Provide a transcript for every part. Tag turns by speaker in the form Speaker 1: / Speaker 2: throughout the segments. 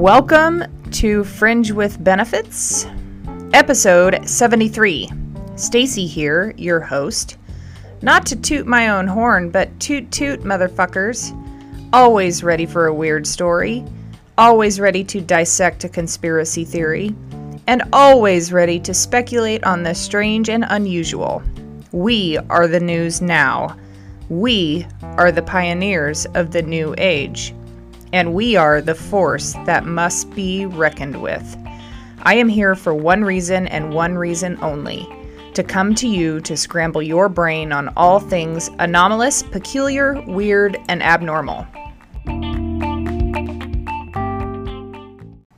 Speaker 1: Welcome to Fringe with Benefits, episode 73. Stacy here, your host. Not to toot my own horn, but toot toot, motherfuckers. Always ready for a weird story, always ready to dissect a conspiracy theory, and always ready to speculate on the strange and unusual. We are the news now. We are the pioneers of the new age and we are the force that must be reckoned with. I am here for one reason and one reason only to come to you to scramble your brain on all things anomalous, peculiar, weird, and abnormal.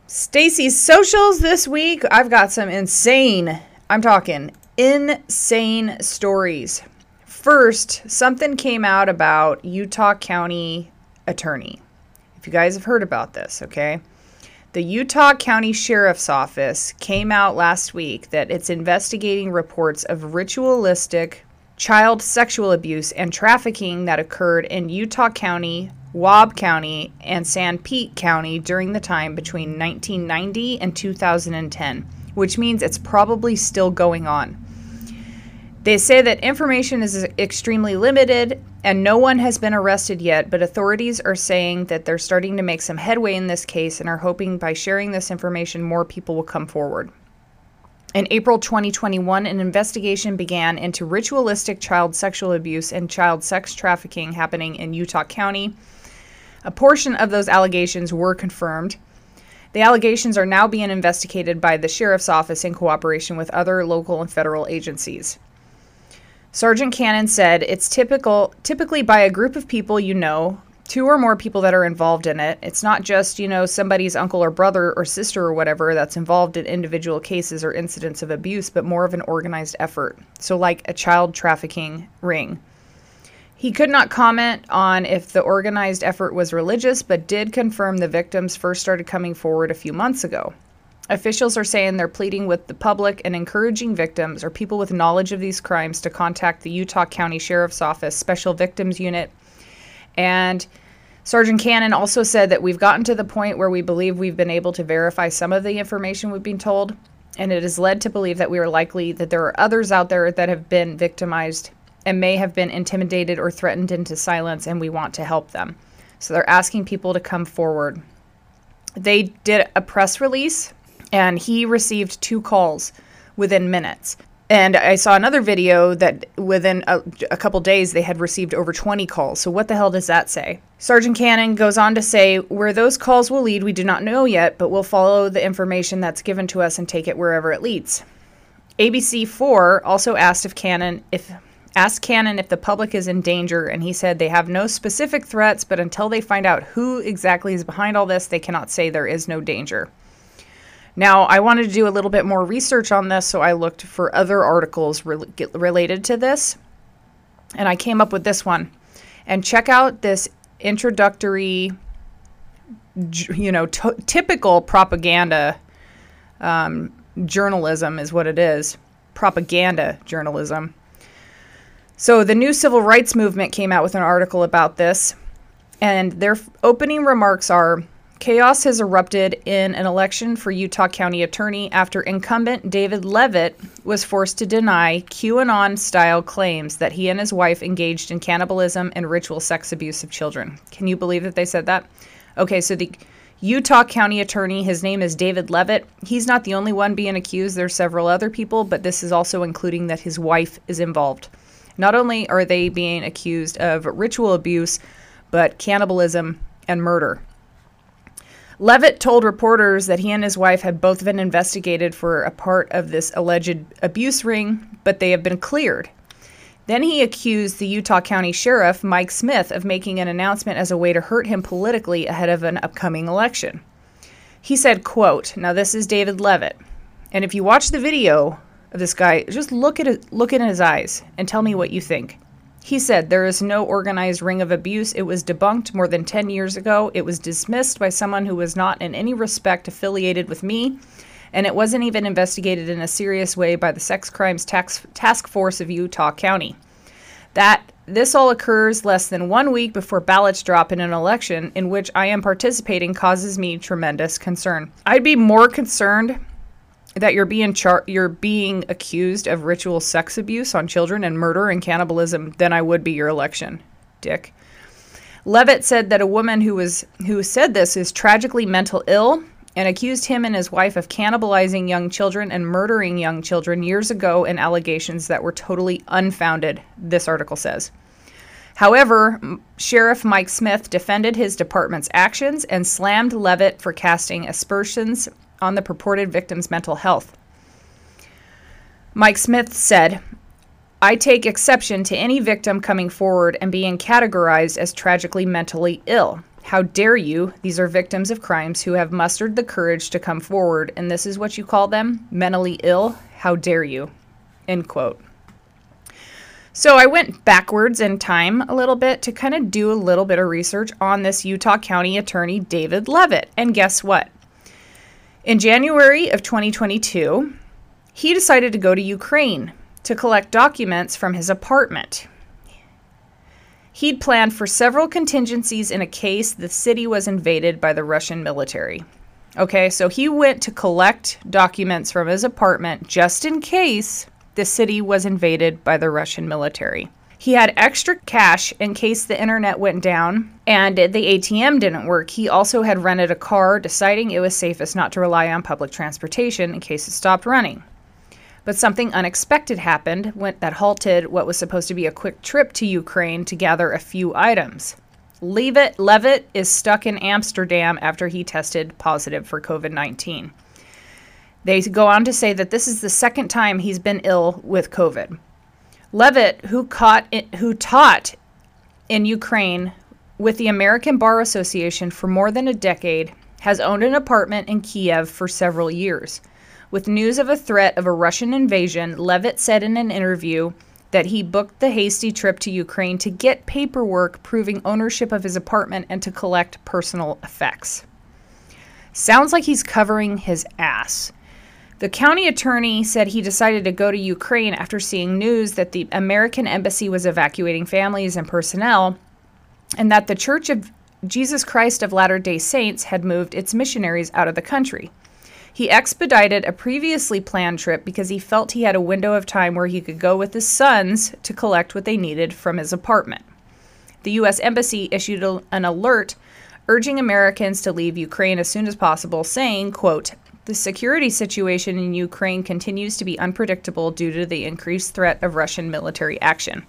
Speaker 1: Stacy's socials this week, I've got some insane, I'm talking insane stories. First, something came out about Utah County attorney. If you guys have heard about this, okay? The Utah County Sheriff's Office came out last week that it's investigating reports of ritualistic child sexual abuse and trafficking that occurred in Utah County, Juab County, and Sanpete County during the time between 1990 and 2010, which means it's probably still going on. They say that information is extremely limited and no one has been arrested yet, but authorities are saying that they're starting to make some headway in this case and are hoping by sharing this information, more people will come forward. In April 2021, an investigation began into ritualistic child sexual abuse and child sex trafficking happening in Utah County. A portion of those allegations were confirmed. The allegations are now being investigated by the Sheriff's Office in cooperation with other local and federal agencies. Sergeant Cannon said it's typical typically by a group of people you know, two or more people that are involved in it. It's not just, you know, somebody's uncle or brother or sister or whatever that's involved in individual cases or incidents of abuse, but more of an organized effort. So like a child trafficking ring. He could not comment on if the organized effort was religious, but did confirm the victims first started coming forward a few months ago. Officials are saying they're pleading with the public and encouraging victims or people with knowledge of these crimes to contact the Utah County Sheriff's Office Special Victims Unit. And Sergeant Cannon also said that we've gotten to the point where we believe we've been able to verify some of the information we've been told, and it is led to believe that we are likely that there are others out there that have been victimized and may have been intimidated or threatened into silence, and we want to help them. So they're asking people to come forward. They did a press release and he received two calls within minutes. And I saw another video that within a, a, couple days they had received over 20 calls. So, what the hell does that say? Sergeant Cannon goes on to say, Where those calls will lead, we do not know yet, but we'll follow the information that's given to us and take it wherever it leads. ABC4 also asked if Cannon if asked Cannon if the public is in danger, and he said they have no specific threats, but until they find out who exactly is behind all this, they cannot say there is no danger. Now, I wanted to do a little bit more research on this, so I looked for other articles re- related to this, and I came up with this one. And check out this introductory, you know, t- typical propaganda um, journalism is what it is propaganda journalism. So, the new civil rights movement came out with an article about this, and their opening remarks are Chaos has erupted in an election for Utah County Attorney after incumbent David Leavitt was forced to deny QAnon style claims that he and his wife engaged in cannibalism and ritual sex abuse of children. Can you believe that they said that? Okay, so the Utah County Attorney, his name is David Leavitt. He's not the only one being accused, there's several other people, but this is also including that his wife is involved. Not only are they being accused of ritual abuse, but cannibalism and murder. Leavitt told reporters that he and his wife had both been investigated for a part of this alleged abuse ring, but they have been cleared. Then he accused the Utah County Sheriff, Mike Smith, of making an announcement as a way to hurt him politically ahead of an upcoming election. He said, quote, now this is David Leavitt, and if you watch the video of this guy, just look at it, look in his eyes and tell me what you think. He said, There is no organized ring of abuse. It was debunked more than 10 years ago. It was dismissed by someone who was not in any respect affiliated with me, and it wasn't even investigated in a serious way by the Sex Crimes Tax, Task Force of Utah County. That this all occurs less than one week before ballots drop in an election in which I am participating causes me tremendous concern. I'd be more concerned that you're being char- you're being accused of ritual sex abuse on children and murder and cannibalism than I would be your election, Dick. Leavitt said that a woman who was who said this is tragically mental ill and accused him and his wife of cannibalizing young children and murdering young children years ago in allegations that were totally unfounded, this article says. However, Sheriff Mike Smith defended his department's actions and slammed Leavitt for casting aspersions on the purported victim's mental health. Mike Smith said, I take exception to any victim coming forward and being categorized as tragically mentally ill. How dare you? These are victims of crimes who have mustered the courage to come forward, and this is what you call them? Mentally ill? How dare you? End quote. So I went backwards in time a little bit to kind of do a little bit of research on this Utah County Attorney David Leavitt. And guess what? In January of 2022, he decided to go to Ukraine to collect documents from his apartment. He'd planned for several contingencies in a case the city was invaded by the Russian military. Okay, so he went to collect documents from his apartment just in case the city was invaded by the Russian military. He had extra cash in case the internet went down and the ATM didn't work. He also had rented a car, deciding it was safest not to rely on public transportation in case it stopped running. But something unexpected happened that halted what was supposed to be a quick trip to Ukraine to gather a few items. Leavitt, Leavitt is stuck in Amsterdam after he tested positive for COVID 19. They go on to say that this is the second time he's been ill with COVID. Leavitt, who, who taught in Ukraine with the American Bar Association for more than a decade, has owned an apartment in Kiev for several years. With news of a threat of a Russian invasion, Leavitt said in an interview that he booked the hasty trip to Ukraine to get paperwork proving ownership of his apartment and to collect personal effects. Sounds like he's covering his ass. The county attorney said he decided to go to Ukraine after seeing news that the American embassy was evacuating families and personnel, and that the Church of Jesus Christ of Latter day Saints had moved its missionaries out of the country. He expedited a previously planned trip because he felt he had a window of time where he could go with his sons to collect what they needed from his apartment. The U.S. Embassy issued an alert urging Americans to leave Ukraine as soon as possible, saying, quote, the security situation in Ukraine continues to be unpredictable due to the increased threat of Russian military action.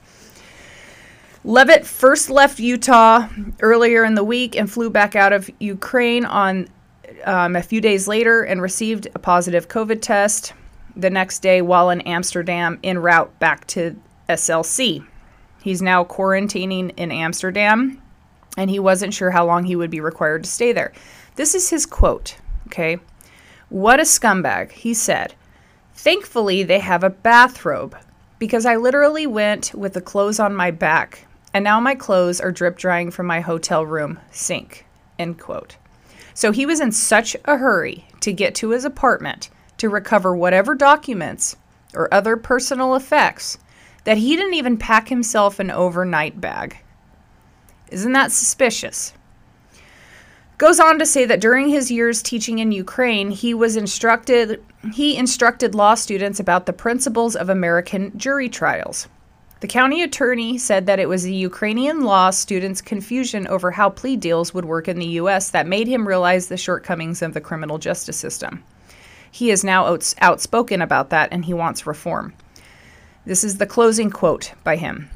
Speaker 1: Leavitt first left Utah earlier in the week and flew back out of Ukraine on um, a few days later and received a positive COVID test the next day while in Amsterdam en route back to SLC. He's now quarantining in Amsterdam and he wasn't sure how long he would be required to stay there. This is his quote, okay? What a scumbag, he said. Thankfully, they have a bathrobe because I literally went with the clothes on my back and now my clothes are drip drying from my hotel room sink. End quote. So he was in such a hurry to get to his apartment to recover whatever documents or other personal effects that he didn't even pack himself an overnight bag. Isn't that suspicious? Goes on to say that during his years teaching in Ukraine, he was instructed he instructed law students about the principles of American jury trials. The county attorney said that it was the Ukrainian law students' confusion over how plea deals would work in the U.S. that made him realize the shortcomings of the criminal justice system. He is now outs- outspoken about that and he wants reform. This is the closing quote by him.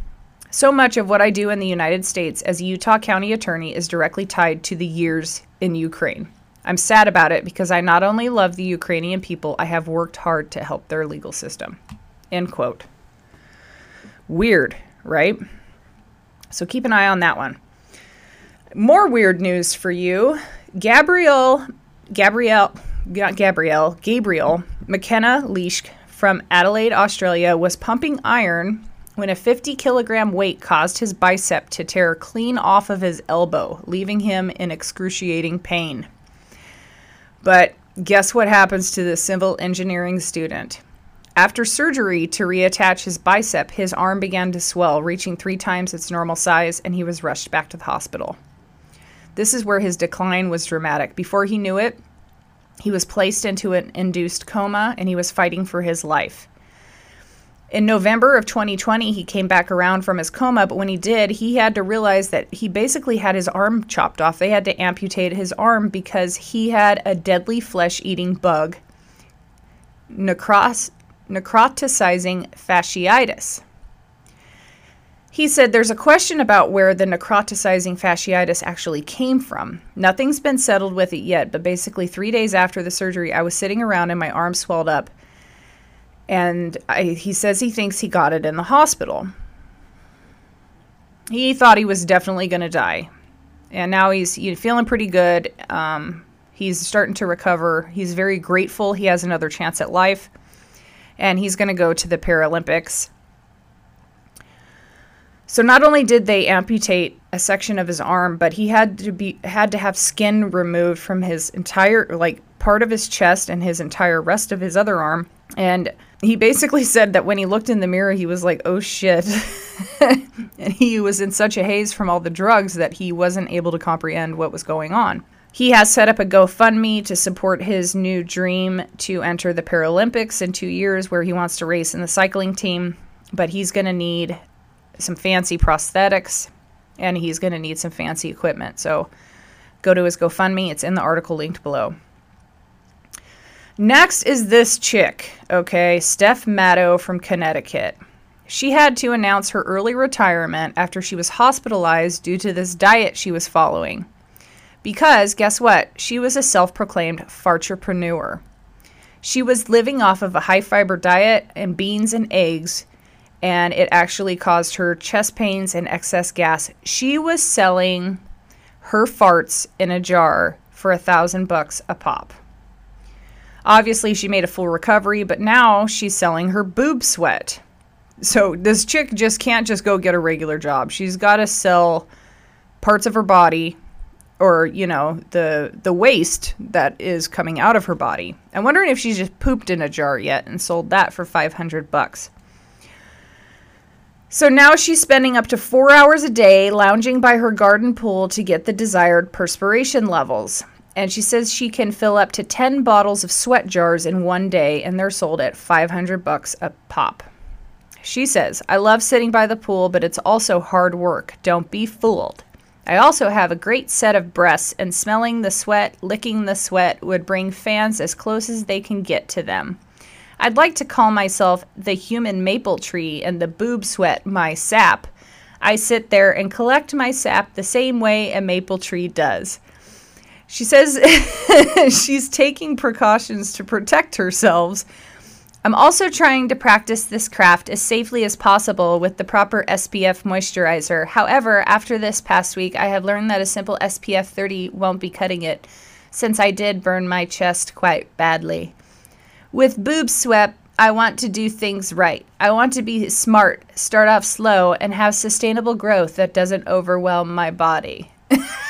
Speaker 1: So much of what I do in the United States as a Utah County attorney is directly tied to the years in Ukraine. I'm sad about it because I not only love the Ukrainian people, I have worked hard to help their legal system. End quote. Weird, right? So keep an eye on that one. More weird news for you. Gabrielle, Gabrielle, Gabrielle, Gabriel McKenna Leash from Adelaide, Australia, was pumping iron when a 50 kilogram weight caused his bicep to tear clean off of his elbow, leaving him in excruciating pain. But guess what happens to the civil engineering student? After surgery to reattach his bicep, his arm began to swell, reaching three times its normal size, and he was rushed back to the hospital. This is where his decline was dramatic. Before he knew it, he was placed into an induced coma and he was fighting for his life. In November of 2020, he came back around from his coma, but when he did, he had to realize that he basically had his arm chopped off. They had to amputate his arm because he had a deadly flesh eating bug, necros- necrotizing fasciitis. He said there's a question about where the necrotizing fasciitis actually came from. Nothing's been settled with it yet, but basically, three days after the surgery, I was sitting around and my arm swelled up. And I, he says he thinks he got it in the hospital. He thought he was definitely going to die. And now he's you know, feeling pretty good. Um, he's starting to recover. He's very grateful he has another chance at life and he's going to go to the Paralympics. So not only did they amputate a section of his arm, but he had to be had to have skin removed from his entire like part of his chest and his entire rest of his other arm. And he basically said that when he looked in the mirror, he was like, "Oh shit." and he was in such a haze from all the drugs that he wasn't able to comprehend what was going on. He has set up a GoFundMe to support his new dream to enter the Paralympics in two years, where he wants to race in the cycling team. But he's going to need some fancy prosthetics and he's going to need some fancy equipment. So go to his GoFundMe. It's in the article linked below. Next is this chick, okay, Steph Matto from Connecticut. She had to announce her early retirement after she was hospitalized due to this diet she was following. Because guess what? She was a self proclaimed fartrepreneur. She was living off of a high fiber diet and beans and eggs, and it actually caused her chest pains and excess gas. She was selling her farts in a jar for a thousand bucks a pop. Obviously, she made a full recovery, but now she's selling her boob sweat. So this chick just can't just go get a regular job. She's got to sell parts of her body or you know the the waste that is coming out of her body. I'm wondering if she's just pooped in a jar yet and sold that for 500 bucks. So now she's spending up to 4 hours a day lounging by her garden pool to get the desired perspiration levels. And she says she can fill up to 10 bottles of sweat jars in one day and they're sold at 500 bucks a pop. She says, "I love sitting by the pool, but it's also hard work. Don't be fooled." I also have a great set of breasts, and smelling the sweat, licking the sweat would bring fans as close as they can get to them. I'd like to call myself the human maple tree and the boob sweat my sap. I sit there and collect my sap the same way a maple tree does. She says she's taking precautions to protect herself I'm also trying to practice this craft as safely as possible with the proper SPF moisturizer. However, after this past week, I have learned that a simple SPF 30 won't be cutting it, since I did burn my chest quite badly. With boob sweat, I want to do things right. I want to be smart, start off slow, and have sustainable growth that doesn't overwhelm my body.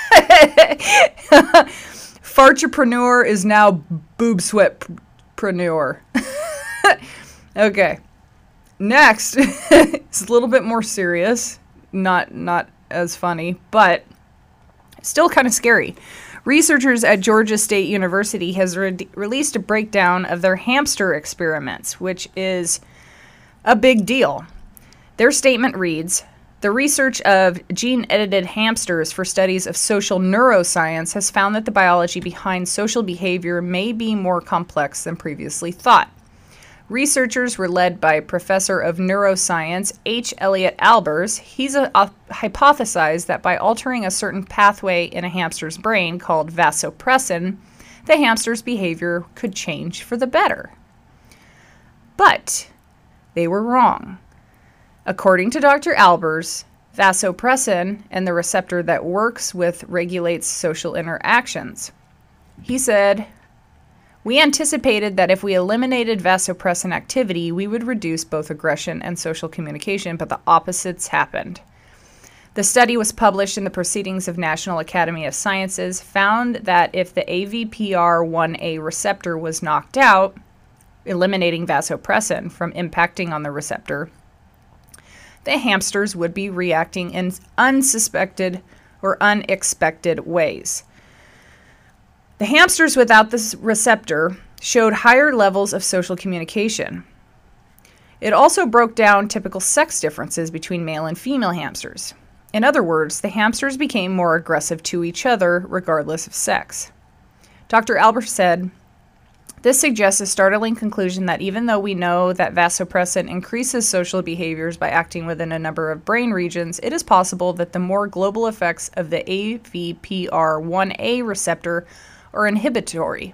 Speaker 1: Fartrepreneur is now boob sweatpreneur. okay. Next, it's a little bit more serious, not not as funny, but still kind of scary. Researchers at Georgia State University has re- released a breakdown of their hamster experiments, which is a big deal. Their statement reads, the research of gene edited hamsters for studies of social neuroscience has found that the biology behind social behavior may be more complex than previously thought. Researchers were led by Professor of Neuroscience H. Elliott Albers. He's a, a, hypothesized that by altering a certain pathway in a hamster's brain called vasopressin, the hamster's behavior could change for the better. But they were wrong. According to Dr. Albers, vasopressin and the receptor that works with regulates social interactions. He said, we anticipated that if we eliminated vasopressin activity, we would reduce both aggression and social communication, but the opposites happened. The study was published in the Proceedings of National Academy of Sciences, found that if the AVPR1A receptor was knocked out, eliminating vasopressin from impacting on the receptor, the hamsters would be reacting in unsuspected or unexpected ways. The hamsters without this receptor showed higher levels of social communication. It also broke down typical sex differences between male and female hamsters. In other words, the hamsters became more aggressive to each other regardless of sex. Dr. Albers said, this suggests a startling conclusion that even though we know that vasopressin increases social behaviors by acting within a number of brain regions, it is possible that the more global effects of the AVPR1A receptor are inhibitory.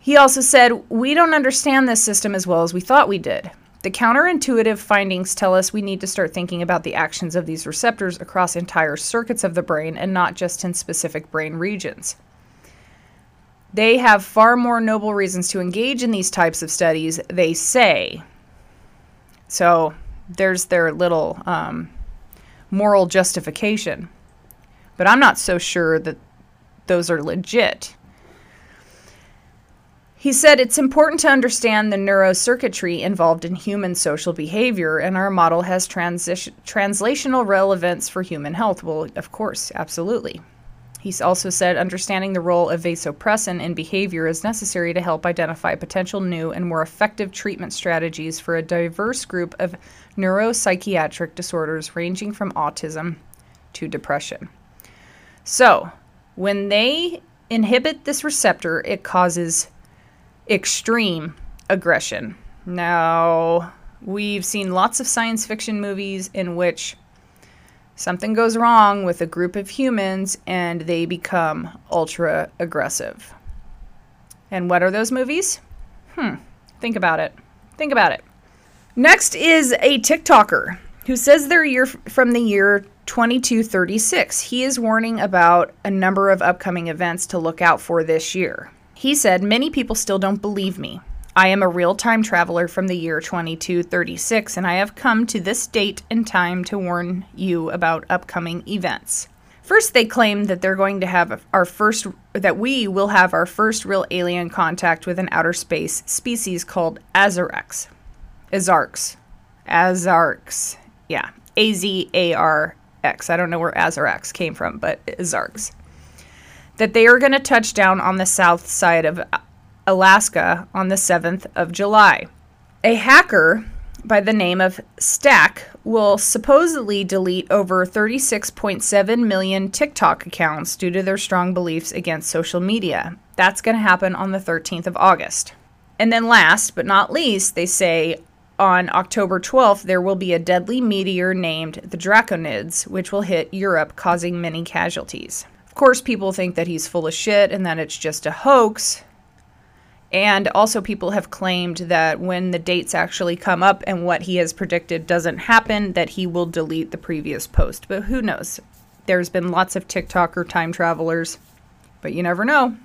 Speaker 1: He also said, We don't understand this system as well as we thought we did. The counterintuitive findings tell us we need to start thinking about the actions of these receptors across entire circuits of the brain and not just in specific brain regions. They have far more noble reasons to engage in these types of studies, they say. So there's their little um, moral justification. But I'm not so sure that those are legit. He said it's important to understand the neurocircuitry involved in human social behavior, and our model has transition, translational relevance for human health. Well, of course, absolutely. He also said understanding the role of vasopressin in behavior is necessary to help identify potential new and more effective treatment strategies for a diverse group of neuropsychiatric disorders ranging from autism to depression. So, when they inhibit this receptor, it causes extreme aggression. Now, we've seen lots of science fiction movies in which something goes wrong with a group of humans and they become ultra aggressive. And what are those movies? Hmm, think about it. Think about it. Next is a TikToker who says they're year from the year 2236. He is warning about a number of upcoming events to look out for this year. He said, Many people still don't believe me. I am a real time traveler from the year 2236, and I have come to this date and time to warn you about upcoming events. First, they claim that they're going to have our first, that we will have our first real alien contact with an outer space species called Azarx. Azarx. Azarx. Yeah. A Z A R X. I don't know where Azarax came from, but Azarx that they are going to touch down on the south side of Alaska on the 7th of July. A hacker by the name of Stack will supposedly delete over 36.7 million TikTok accounts due to their strong beliefs against social media. That's going to happen on the 13th of August. And then, last but not least, they say on October 12th, there will be a deadly meteor named the Draconids, which will hit Europe, causing many casualties. Of course, people think that he's full of shit and that it's just a hoax. And also, people have claimed that when the dates actually come up and what he has predicted doesn't happen, that he will delete the previous post. But who knows? There's been lots of TikToker time travelers, but you never know.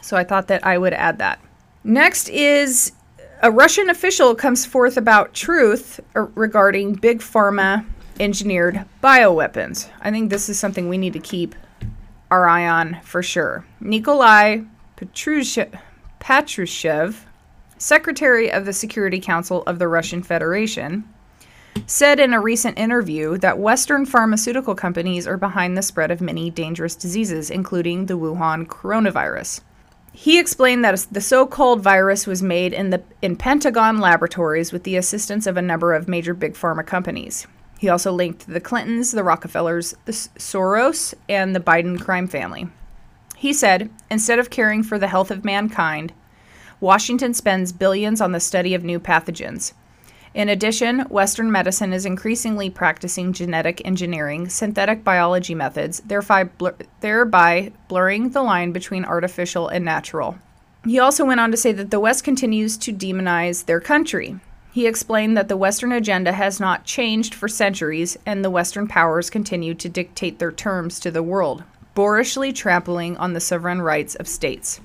Speaker 1: So I thought that I would add that. Next is a Russian official comes forth about truth regarding big pharma engineered bioweapons. I think this is something we need to keep our eye on for sure. Nikolai Patrushev, Secretary of the Security Council of the Russian Federation, said in a recent interview that Western pharmaceutical companies are behind the spread of many dangerous diseases, including the Wuhan coronavirus. He explained that the so-called virus was made in the in Pentagon laboratories with the assistance of a number of major big pharma companies. He also linked the Clintons, the Rockefellers, the Soros, and the Biden crime family. He said, instead of caring for the health of mankind, Washington spends billions on the study of new pathogens. In addition, Western medicine is increasingly practicing genetic engineering, synthetic biology methods, thereby, blur- thereby blurring the line between artificial and natural. He also went on to say that the West continues to demonize their country. He explained that the Western agenda has not changed for centuries, and the Western powers continue to dictate their terms to the world, boorishly trampling on the sovereign rights of states.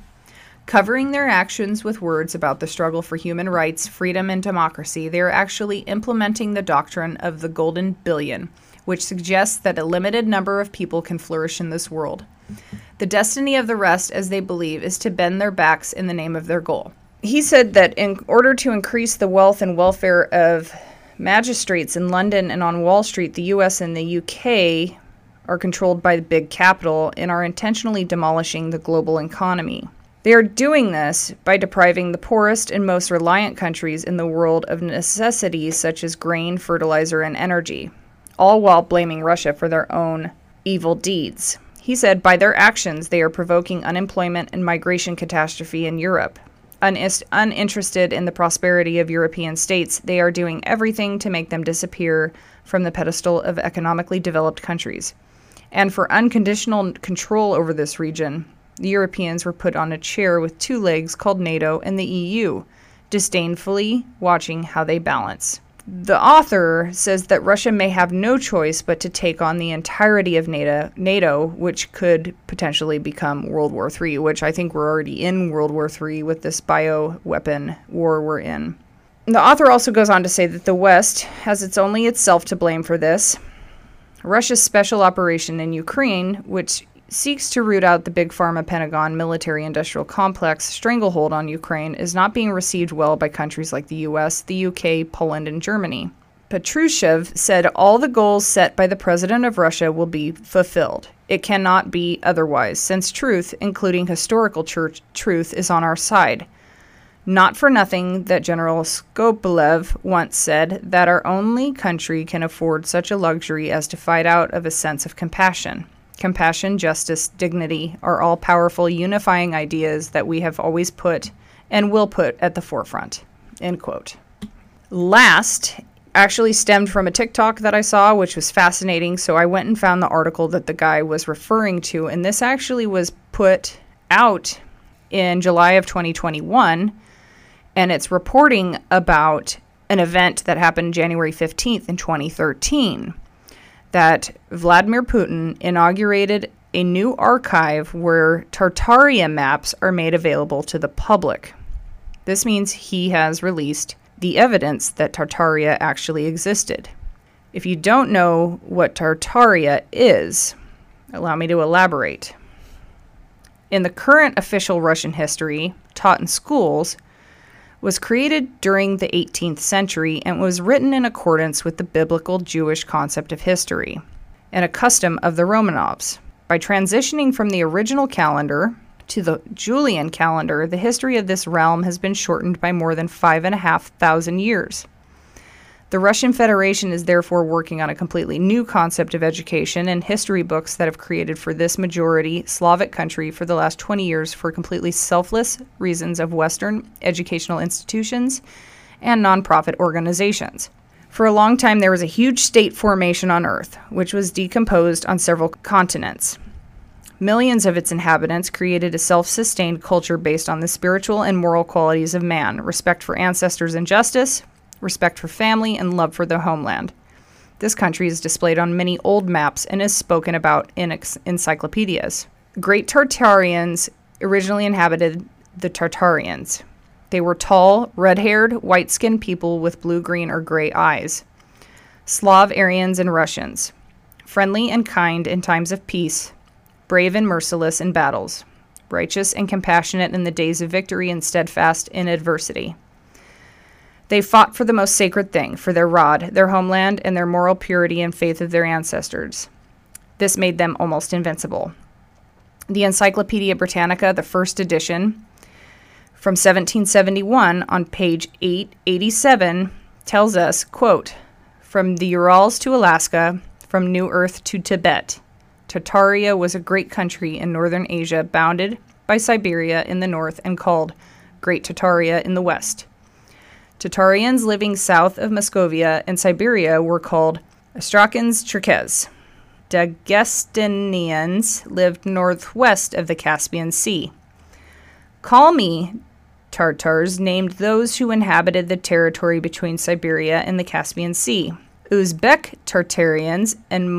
Speaker 1: Covering their actions with words about the struggle for human rights, freedom, and democracy, they are actually implementing the doctrine of the golden billion, which suggests that a limited number of people can flourish in this world. The destiny of the rest, as they believe, is to bend their backs in the name of their goal. he said that in order to increase the wealth and welfare of magistrates in London and on Wall Street, the US and the UK are controlled by the big capital and are intentionally demolishing the global economy. They are doing this by depriving the poorest and most reliant countries in the world of necessities such as grain, fertilizer, and energy, all while blaming Russia for their own evil deeds. He said, by their actions, they are provoking unemployment and migration catastrophe in Europe. Uninterested in the prosperity of European states, they are doing everything to make them disappear from the pedestal of economically developed countries. And for unconditional control over this region, the Europeans were put on a chair with two legs called NATO and the EU, disdainfully watching how they balance. The author says that Russia may have no choice but to take on the entirety of NATO, NATO, which could potentially become World War III, which I think we're already in World War III with this bioweapon war we're in. The author also goes on to say that the West has its only itself to blame for this. Russia's special operation in Ukraine, which seeks to root out the big pharma Pentagon military industrial complex stranglehold on Ukraine is not being received well by countries like the US, the UK, Poland, and Germany. Patrushev said all the goals set by the president of Russia will be fulfilled. It cannot be otherwise, since truth, including historical church truth, is on our side. Not for nothing that General Skobelev once said that our only country can afford such a luxury as to fight out of a sense of compassion. Compassion, justice, dignity are all powerful unifying ideas that we have always put and will put at the forefront. End quote. Last actually stemmed from a TikTok that I saw, which was fascinating. So I went and found the article that the guy was referring to, and this actually was put out in July of 2021, and it's reporting about an event that happened January 15th in 2013 that Vladimir Putin inaugurated a new archive where Tartaria maps are made available to the public. This means he has released the evidence that Tartaria actually existed. If you don't know what Tartaria is, allow me to elaborate. In the current official Russian history taught in schools, was created during the 18th century and was written in accordance with the biblical Jewish concept of history and a custom of the Romanovs. By transitioning from the original calendar to the Julian calendar, the history of this realm has been shortened by more than five and a half thousand years. The Russian Federation is therefore working on a completely new concept of education and history books that have created for this majority Slavic country for the last 20 years for completely selfless reasons of Western educational institutions and nonprofit organizations. For a long time, there was a huge state formation on Earth, which was decomposed on several continents. Millions of its inhabitants created a self sustained culture based on the spiritual and moral qualities of man respect for ancestors and justice, respect for family, and love for the homeland. This country is displayed on many old maps and is spoken about in ex- encyclopedias. Great Tartarians originally inhabited the Tartarians. They were tall, red haired, white skinned people with blue, green, or gray eyes. Slav Aryans and Russians. Friendly and kind in times of peace, brave and merciless in battles, righteous and compassionate in the days of victory, and steadfast in adversity. They fought for the most sacred thing, for their rod, their homeland, and their moral purity and faith of their ancestors. This made them almost invincible. The Encyclopedia Britannica, the first edition, from 1771 on page 887 tells us, quote, from the Urals to Alaska, from New Earth to Tibet, Tartaria was a great country in northern Asia bounded by Siberia in the north and called Great Tartaria in the west. Tatarians living south of Muscovia and Siberia were called Astrakhan's Cherkess. Dagestanians lived northwest of the Caspian Sea. Kalmy Tartars named those who inhabited the territory between Siberia and the Caspian Sea. Uzbek Tartarians and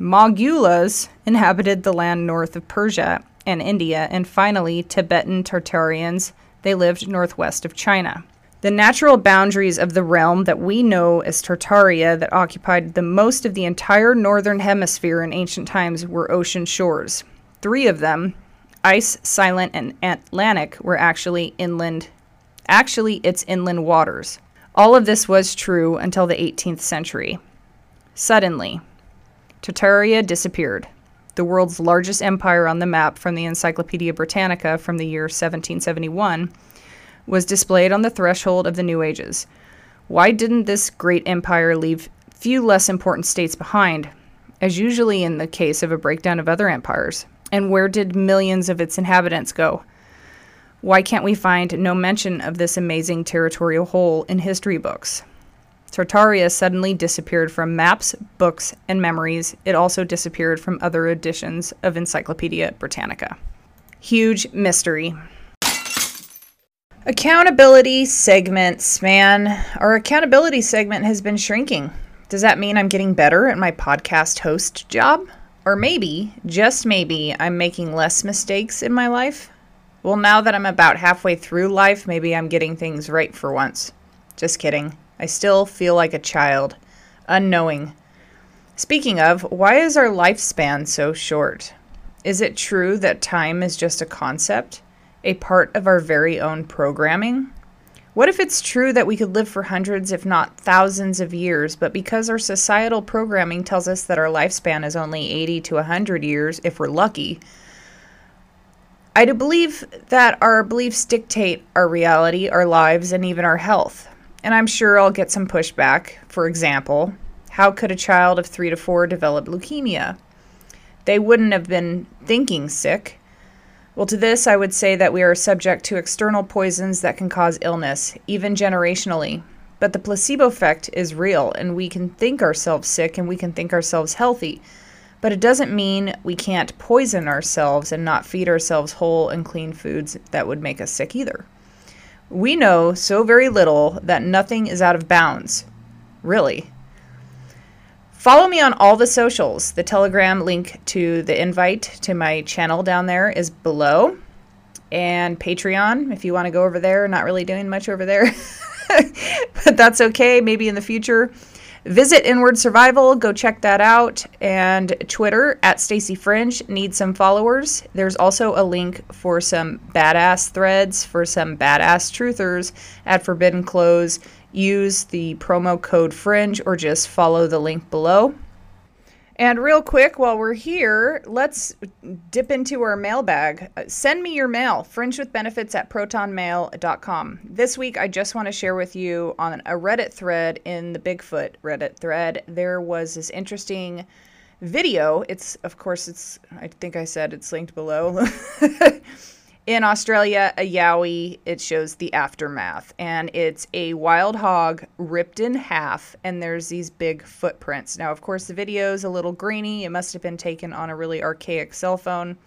Speaker 1: Mogulas inhabited the land north of Persia and India, and finally, Tibetan Tartarians, they lived northwest of China. The natural boundaries of the realm that we know as Tartaria, that occupied the most of the entire northern hemisphere in ancient times, were ocean shores. Three of them, ice, silent, and Atlantic were actually inland. Actually, it's inland waters. All of this was true until the 18th century. Suddenly, Tartaria disappeared, the world's largest empire on the map from the Encyclopedia Britannica from the year 1771, was displayed on the threshold of the New Ages. Why didn't this great empire leave few less important states behind, as usually in the case of a breakdown of other empires? And where did millions of its inhabitants go? Why can't we find no mention of this amazing territorial whole in history books? Tartaria suddenly disappeared from maps, books, and memories. It also disappeared from other editions of Encyclopedia Britannica. Huge mystery. Accountability segments, man. Our accountability segment has been shrinking. Does that mean I'm getting better at my podcast host job? Or maybe, just maybe, I'm making less mistakes in my life? Well, now that I'm about halfway through life, maybe I'm getting things right for once. Just kidding. I still feel like a child, unknowing. Speaking of, why is our lifespan so short? Is it true that time is just a concept, a part of our very own programming? What if it's true that we could live for hundreds, if not thousands of years, but because our societal programming tells us that our lifespan is only 80 to 100 years, if we're lucky, I do believe that our beliefs dictate our reality, our lives, and even our health. And I'm sure I'll get some pushback. For example, how could a child of three to four develop leukemia? They wouldn't have been thinking sick. Well, to this, I would say that we are subject to external poisons that can cause illness, even generationally. But the placebo effect is real, and we can think ourselves sick and we can think ourselves healthy. But it doesn't mean we can't poison ourselves and not feed ourselves whole and clean foods that would make us sick either. We know so very little that nothing is out of bounds. Really. Follow me on all the socials. The Telegram link to the invite to my channel down there is below. And Patreon, if you want to go over there, not really doing much over there, but that's okay. Maybe in the future. Visit Inward Survival, go check that out. And Twitter at Stacy Fringe need some followers. There's also a link for some badass threads for some badass truthers at Forbidden Clothes. Use the promo code Fringe or just follow the link below. And real quick, while we're here, let's dip into our mailbag. Uh, send me your mail, fringewithbenefits at protonmail.com. This week, I just want to share with you on a Reddit thread in the Bigfoot Reddit thread, there was this interesting video. It's, of course, it's, I think I said it's linked below. in Australia, a yowie, it shows the aftermath. And it's a wild hog ripped in half, and there's these big footprints. Now, of course, the video is a little grainy. It must have been taken on a really archaic cell phone,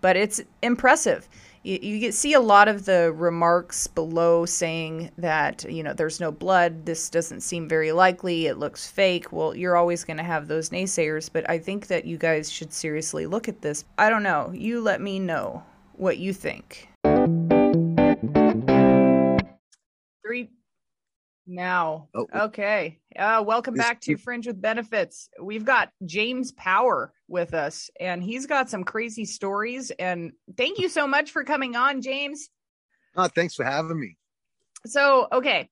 Speaker 1: but it's impressive. You, you see a lot of the remarks below saying that, you know, there's no blood. This doesn't seem very likely. It looks fake. Well, you're always going to have those naysayers, but I think that you guys should seriously look at this. I don't know. You let me know what you think. Three now. Oh. Okay. Uh, welcome back to Fringe with Benefits. We've got James Power with us, and he's got some crazy stories. And thank you so much for coming on, James.
Speaker 2: Oh, thanks for having me.
Speaker 1: So, okay.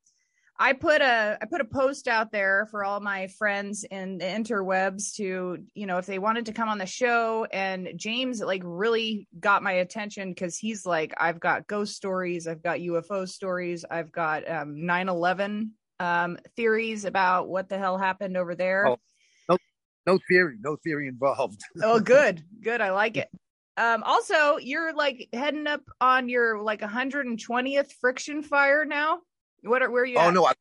Speaker 1: I put a I put a post out there for all my friends in the interwebs to you know if they wanted to come on the show and James like really got my attention because he's like I've got ghost stories I've got UFO stories I've got um 9/11 um theories about what the hell happened over there. Oh,
Speaker 2: no, no theory, no theory involved.
Speaker 1: oh, good, good. I like it. Um, also, you're like heading up on your like 120th friction fire now. What are where are you?
Speaker 2: Oh
Speaker 1: at?
Speaker 2: no, I,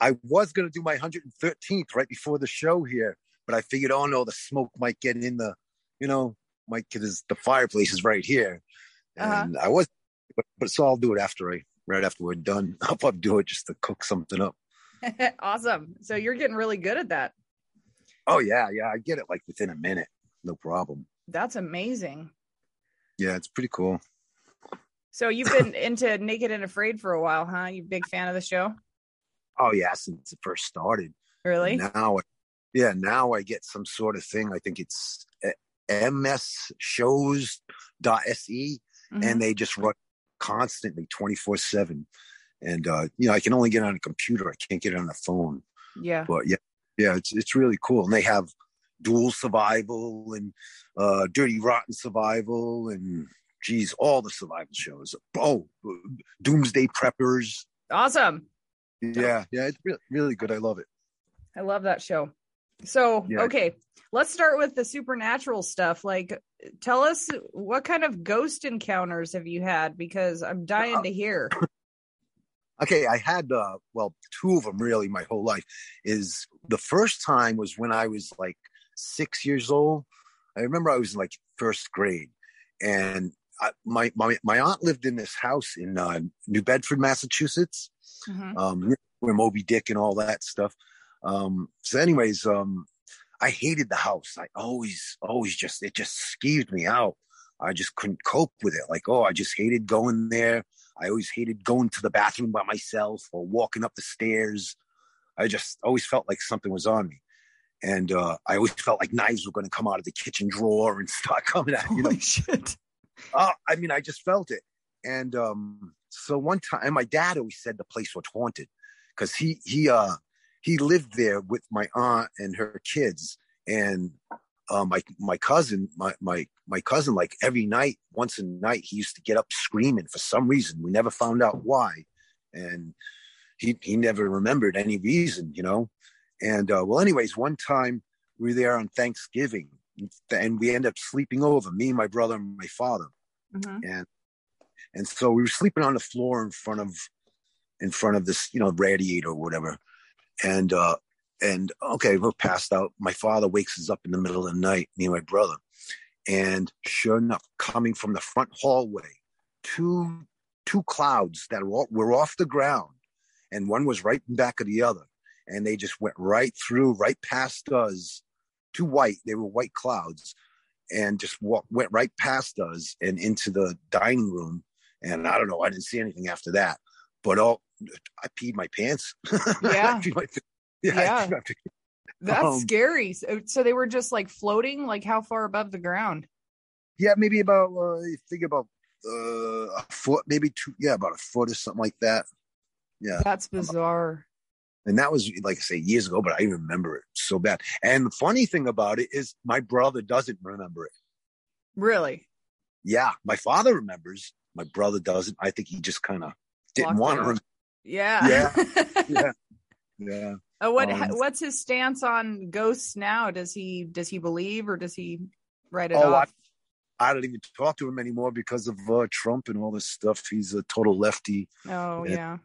Speaker 2: I was gonna do my 113th right before the show here, but I figured, oh no, the smoke might get in the, you know, might because the fireplace is right here, uh-huh. and uh-huh. I was, but, but so I'll do it after I right after we're done. I'll probably do it just to cook something up.
Speaker 1: awesome. So you're getting really good at that.
Speaker 2: Oh yeah, yeah, I get it like within a minute, no problem.
Speaker 1: That's amazing.
Speaker 2: Yeah, it's pretty cool.
Speaker 1: So you've been into Naked and Afraid for a while, huh? You big fan of the show?
Speaker 2: Oh yeah, since it first started.
Speaker 1: Really?
Speaker 2: Now, yeah, now I get some sort of thing. I think it's msshows.se mm-hmm. and they just run constantly 24 7 and uh you know i can only get on a computer i can't get it on a phone
Speaker 1: yeah
Speaker 2: but yeah yeah it's it's really cool and they have dual survival and uh dirty rotten survival and geez all the survival shows. Oh doomsday preppers.
Speaker 1: Awesome.
Speaker 2: Yeah yeah it's really, really good. I love it.
Speaker 1: I love that show. So yeah. okay let's start with the supernatural stuff. Like tell us what kind of ghost encounters have you had? Because i'm dying uh, to hear.
Speaker 2: Okay i had uh well two of them really my whole life. Is the first time was when i was like six years old. I remember i was in like first grade and I, my, my my aunt lived in this house in uh, new bedford massachusetts mm-hmm. um where moby dick and all that stuff um so anyways um I hated the house. I always, always just, it just skeeved me out. I just couldn't cope with it. Like, oh, I just hated going there. I always hated going to the bathroom by myself or walking up the stairs. I just always felt like something was on me. And uh, I always felt like knives were going to come out of the kitchen drawer and start coming at. Know?
Speaker 1: Holy shit.
Speaker 2: Uh, I mean, I just felt it. And um, so one time, my dad always said the place was haunted because he he uh he lived there with my aunt and her kids. And uh, my my cousin my my my cousin like every night once a night he used to get up screaming for some reason. We never found out why. And he he never remembered any reason you know? And uh, well anyways one time we were there on thanksgiving and we ended up sleeping over me my brother and my father mm-hmm. and and so we were sleeping on the floor in front of in front of this you know radiator or whatever and uh and okay, we're passed out. My father wakes us up in the middle of the night, me and my brother. And sure enough, coming from the front hallway, two two clouds that were, were off the ground, and one was right in back of the other, and they just went right through, right past us. Two white, they were white clouds, and just walk, went right past us and into the dining room. And I don't know, I didn't see anything after that, but all I peed my pants.
Speaker 1: Yeah. my, yeah. yeah. That's um, scary. So, so, they were just like floating, like how far above the ground?
Speaker 2: Yeah, maybe about uh, think about uh, a foot, maybe two. Yeah, about a foot or something like that. Yeah,
Speaker 1: that's bizarre.
Speaker 2: And that was like I say years ago, but I remember it so bad. And the funny thing about it is, my brother doesn't remember it.
Speaker 1: Really?
Speaker 2: Yeah, my father remembers. My brother doesn't. I think he just kind of didn't want to. Remember.
Speaker 1: Yeah.
Speaker 2: Yeah. yeah. Yeah.
Speaker 1: Uh, what um, what's his stance on ghosts now? Does he does he believe or does he write it oh, off?
Speaker 2: I, I, don't even talk to him anymore because of uh, Trump and all this stuff. He's a total lefty.
Speaker 1: Oh yeah.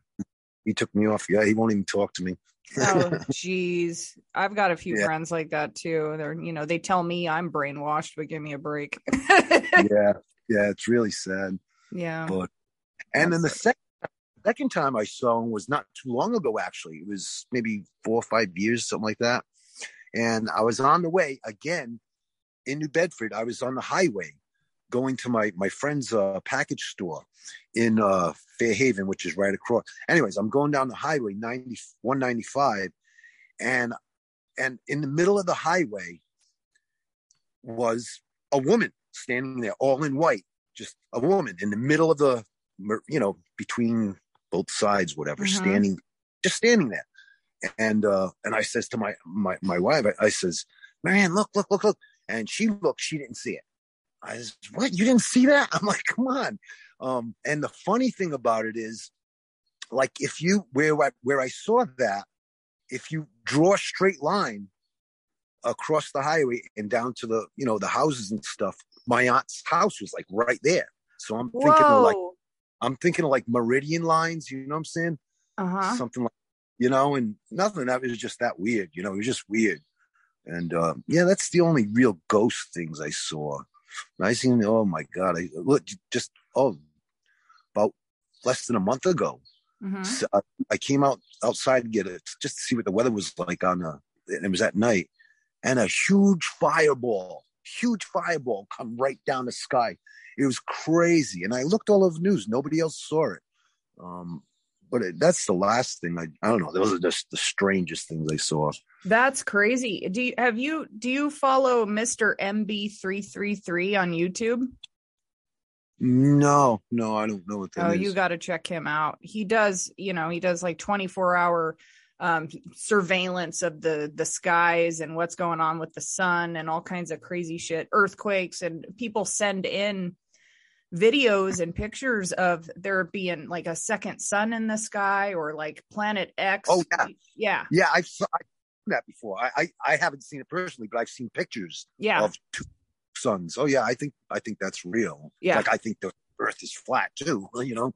Speaker 2: He took me off. Yeah, he won't even talk to me.
Speaker 1: oh jeez, I've got a few yeah. friends like that too. They're you know they tell me I'm brainwashed, but give me a break.
Speaker 2: yeah, yeah, it's really sad.
Speaker 1: Yeah,
Speaker 2: but and That's then the second second time I saw him was not too long ago, actually. It was maybe four or five years, something like that. And I was on the way again in New Bedford. I was on the highway going to my, my friend's uh, package store in uh, Fairhaven, which is right across. Anyways, I'm going down the highway 90, 195 and and in the middle of the highway was a woman standing there all in white just a woman in the middle of the you know between both sides, whatever, mm-hmm. standing, just standing there. And, uh, and I says to my, my, my wife, I, I says, Marianne, look, look, look, look. And she looked, she didn't see it. I says, what? You didn't see that? I'm like, come on. Um, and the funny thing about it is like, if you, where I, where I saw that, if you draw a straight line across the highway and down to the, you know, the houses and stuff, my aunt's house was like right there. So I'm Whoa. thinking like, I'm thinking of like meridian lines, you know what I'm saying?
Speaker 1: Uh-huh.
Speaker 2: Something like, you know, and nothing that was just that weird, you know, it was just weird. And uh, yeah, that's the only real ghost things I saw. I seen, oh my God, I look just, oh, about less than a month ago. Mm-hmm. So I, I, came out outside to get it just to see what the weather was like on the, it was at night. And a huge fireball, huge fireball come right down the sky. It was crazy. And I looked all over the news. Nobody else saw it. Um, but it, that's the last thing I I don't know. Those are just the strangest things I saw.
Speaker 1: That's crazy. Do you have you do you follow Mr. MB333 on YouTube?
Speaker 2: No, no, I don't know what that
Speaker 1: oh,
Speaker 2: is.
Speaker 1: you got to check him out. He does, you know, he does like 24 hour um, surveillance of the the skies and what's going on with the sun and all kinds of crazy shit, earthquakes, and people send in videos and pictures of there being like a second sun in the sky or like planet X.
Speaker 2: Oh yeah,
Speaker 1: yeah,
Speaker 2: yeah. I've seen that before. I, I I haven't seen it personally, but I've seen pictures.
Speaker 1: Yeah.
Speaker 2: of two suns. Oh yeah, I think I think that's real.
Speaker 1: Yeah.
Speaker 2: like I think the Earth is flat too. You know,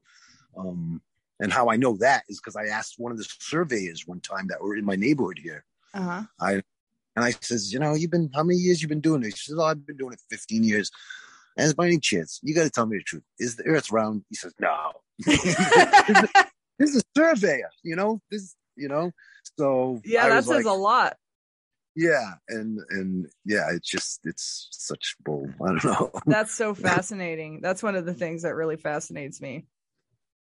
Speaker 2: um, and how I know that is because I asked one of the surveyors one time that were in my neighborhood here.
Speaker 1: Uh-huh.
Speaker 2: I and I says, you know, you've been how many years you've been doing this? She says, oh, I've been doing it 15 years. And by any chance, you got to tell me the truth. Is the Earth round? He says, no. this, is a surveyor, you know. This, you know. So
Speaker 1: yeah,
Speaker 2: I
Speaker 1: that says
Speaker 2: like,
Speaker 1: a lot.
Speaker 2: Yeah, and and yeah, it's just it's such bull. I don't know.
Speaker 1: That's so fascinating. That's one of the things that really fascinates me.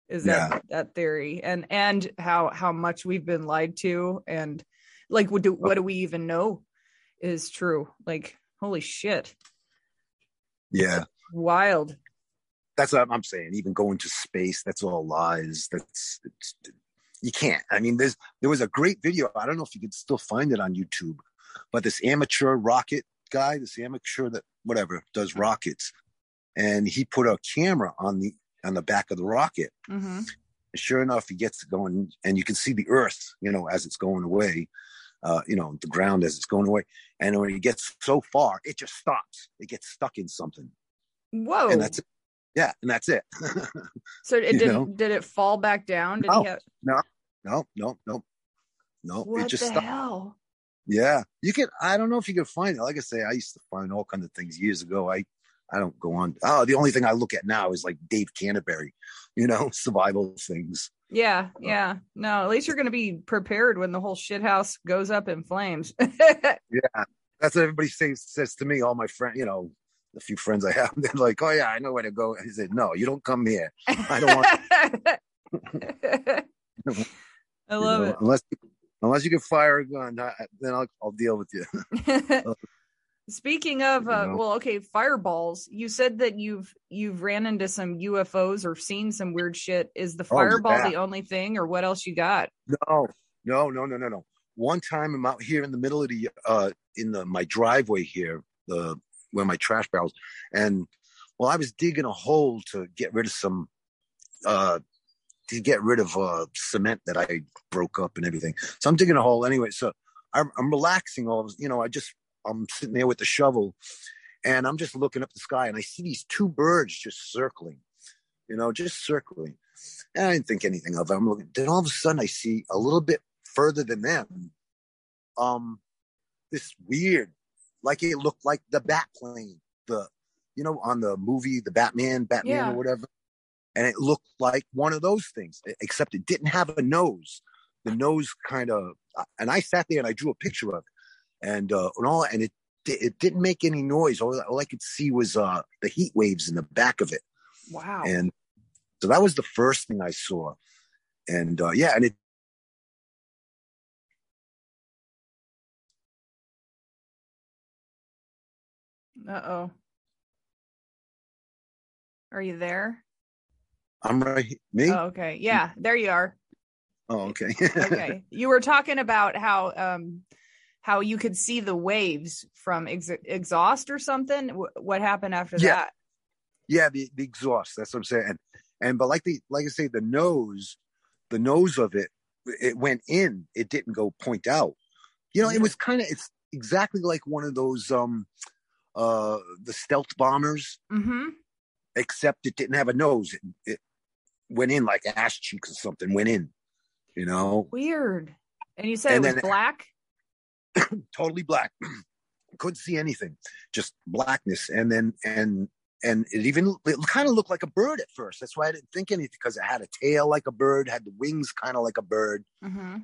Speaker 1: Is that
Speaker 2: Yeah.
Speaker 1: that theory and and how how much we've been lied to and like what do what do we even know is true? Like holy shit,
Speaker 2: yeah,
Speaker 1: wild.
Speaker 2: that's what I'm saying. Even going to space, that's all lies. That's it's, you can't. I mean, there's there was a great video. I don't know if you could still find it on YouTube, but this amateur rocket guy, this amateur that whatever does rockets, and he put a camera on the on the back of the rocket.
Speaker 1: hmm
Speaker 2: sure enough, he gets going, and you can see the Earth, you know, as it's going away. Uh, you know, the ground as it's going away. And when he gets so far, it just stops. It gets stuck in something,
Speaker 1: Whoa.
Speaker 2: and that's it. Yeah, and that's it.
Speaker 1: so it did
Speaker 2: know?
Speaker 1: did it fall back down? Did
Speaker 2: No.
Speaker 1: have
Speaker 2: no, no, no, no, no.
Speaker 1: what
Speaker 2: it just
Speaker 1: the
Speaker 2: stopped.
Speaker 1: hell?
Speaker 2: Yeah, you can. I don't know if you can find it. Like I say, I used to find all kinds of things years ago. I, I don't go on. Oh, the only thing I look at now is like Dave Canterbury, you know, survival things.
Speaker 1: Yeah, uh, yeah. No, at least you're going to be prepared when the whole shit house goes up in flames.
Speaker 2: Yeah, that's what everybody says says to me. All my friends, you know, the few friends I have, they're like, "Oh yeah, I know where to go." I said, "No, you don't come here. I don't want
Speaker 1: I
Speaker 2: you
Speaker 1: love
Speaker 2: know, unless unless you can fire a gun. I, I- then I'll I'll deal with you."
Speaker 1: Uh, Speaking of, uh, well, okay, fireballs. You said that you've you've ran into some UFOs or seen some weird shit. Is the
Speaker 2: Oh,
Speaker 1: fireball
Speaker 2: yeah.
Speaker 1: the only thing, or what else you got?
Speaker 2: No, no, no, no, no, no. One time I'm out here in the middle of the uh in the my driveway here, the where my trash barrels, and well, I was digging a hole to get rid of some uh to get rid of uh cement that I broke up and everything. So I'm digging a hole anyway. So I'm, I'm relaxing all of you know, I just I'm sitting there with the shovel and I'm just looking up the sky and I see these two birds just circling, you know, just circling. And I didn't think anything of it. I'm looking. Then all of a sudden, I see a little bit further than them, um, this weird, like it looked like the bat plane, the, you know, on the movie, the Batman, Batman
Speaker 1: Yeah.
Speaker 2: or whatever. And it looked like one of those things, except it didn't have a nose. The nose kind of, and I sat there and I drew a picture of it, and uh, and all, and it it didn't make any noise. All, all I could see was uh the heat waves in the back of it.
Speaker 1: Wow.
Speaker 2: And so that was the first thing I saw. And uh, yeah, and it
Speaker 1: Uh oh. Are you there?
Speaker 2: I'm right. he- Me?
Speaker 1: Oh, okay. Yeah, there you are.
Speaker 2: oh, okay.
Speaker 1: Okay. you were talking about how um how you could see the waves from ex- exhaust or something. Wh- what happened after
Speaker 2: Yeah.
Speaker 1: that?
Speaker 2: yeah, the, the exhaust. That's what I'm saying. And, and but like the like I say, the nose, the nose of it, it went in. It didn't go point out. You know,
Speaker 1: Yeah.
Speaker 2: it was kind of it's exactly like one of those um uh the stealth bombers,
Speaker 1: Mm-hmm.
Speaker 2: except it didn't have a nose. It, it went in like ass cheeks or something. Went in. You know,
Speaker 1: Weird. And you said
Speaker 2: And
Speaker 1: it was
Speaker 2: then-
Speaker 1: black?
Speaker 2: totally black. Couldn't see anything, just blackness. And then and and it even it kind of looked like a bird at first. That's why I didn't think anything because it had a tail like a bird, had the wings kind of like a bird.
Speaker 1: Mm-hmm.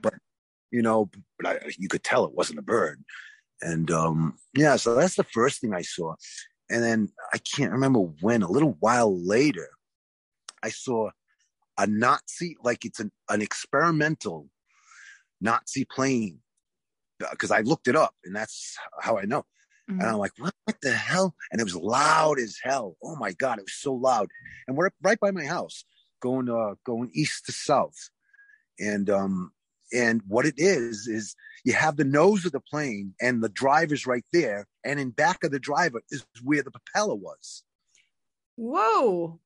Speaker 2: You know, but I, you could tell it wasn't a bird. And um yeah, so that's the first thing I saw. And then I can't remember when. A little while later, I saw a Nazi, like it's an, an experimental Nazi plane. Because I looked it up and that's how I know. Mm-hmm. And I'm like, what, what, the hell? And it was loud as hell. Oh my God, it was so loud. And we're right by my house, going uh going east to south. And um and what it is is you have the nose of the plane and the driver's right there, and in back of the driver is where the propeller was.
Speaker 1: Whoa.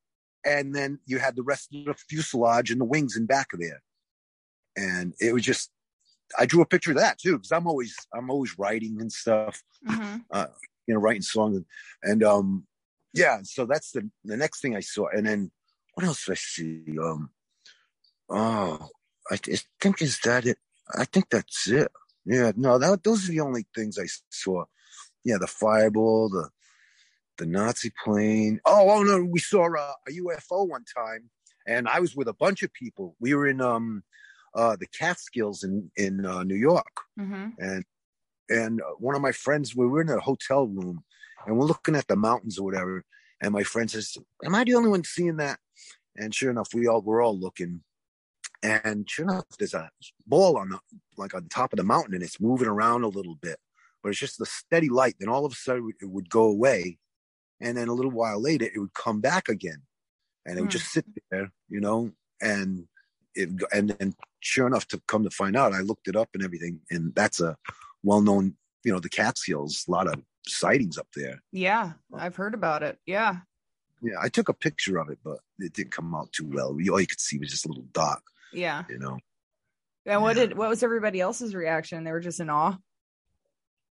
Speaker 2: And then you had the rest of the fuselage and the wings in back of there. And it was just I drew a picture of that too, because I'm always I'm always writing and stuff. Mm-hmm. Uh, you know, writing songs and, and um yeah, so that's the the next thing I saw. And then what else did I see? Um oh I think is that it. I think that's it. Yeah, no, that those are the only things I saw. Yeah, the fireball, the the Nazi plane. Oh, oh no, we saw a, a UFO one time, and I was with a bunch of people. We were in um uh the Catskills in in uh, New York, mm-hmm. and and one of my friends, we were in a hotel room, and we're looking at the mountains or whatever. And my friend says, "Am I the only one seeing that?" And sure enough, we all we're all looking, and sure enough, there's a ball on the like on top of the mountain, and it's moving around a little bit, but it's just the steady light. Then all of a sudden, it would go away, and then a little while later, it would come back again, and it would mm. just sit there, you know, and it and then sure enough, to come to find out, I looked it up and everything, and that's a well-known, you know, the Catskills, a lot of sightings up there.
Speaker 1: Yeah, I've heard about it. Yeah.
Speaker 2: Yeah, I took a picture of it, but it didn't come out too well. All you could see was just a little dot.
Speaker 1: Yeah.
Speaker 2: You know.
Speaker 1: And what yeah. did what was everybody else's reaction? They were just in awe.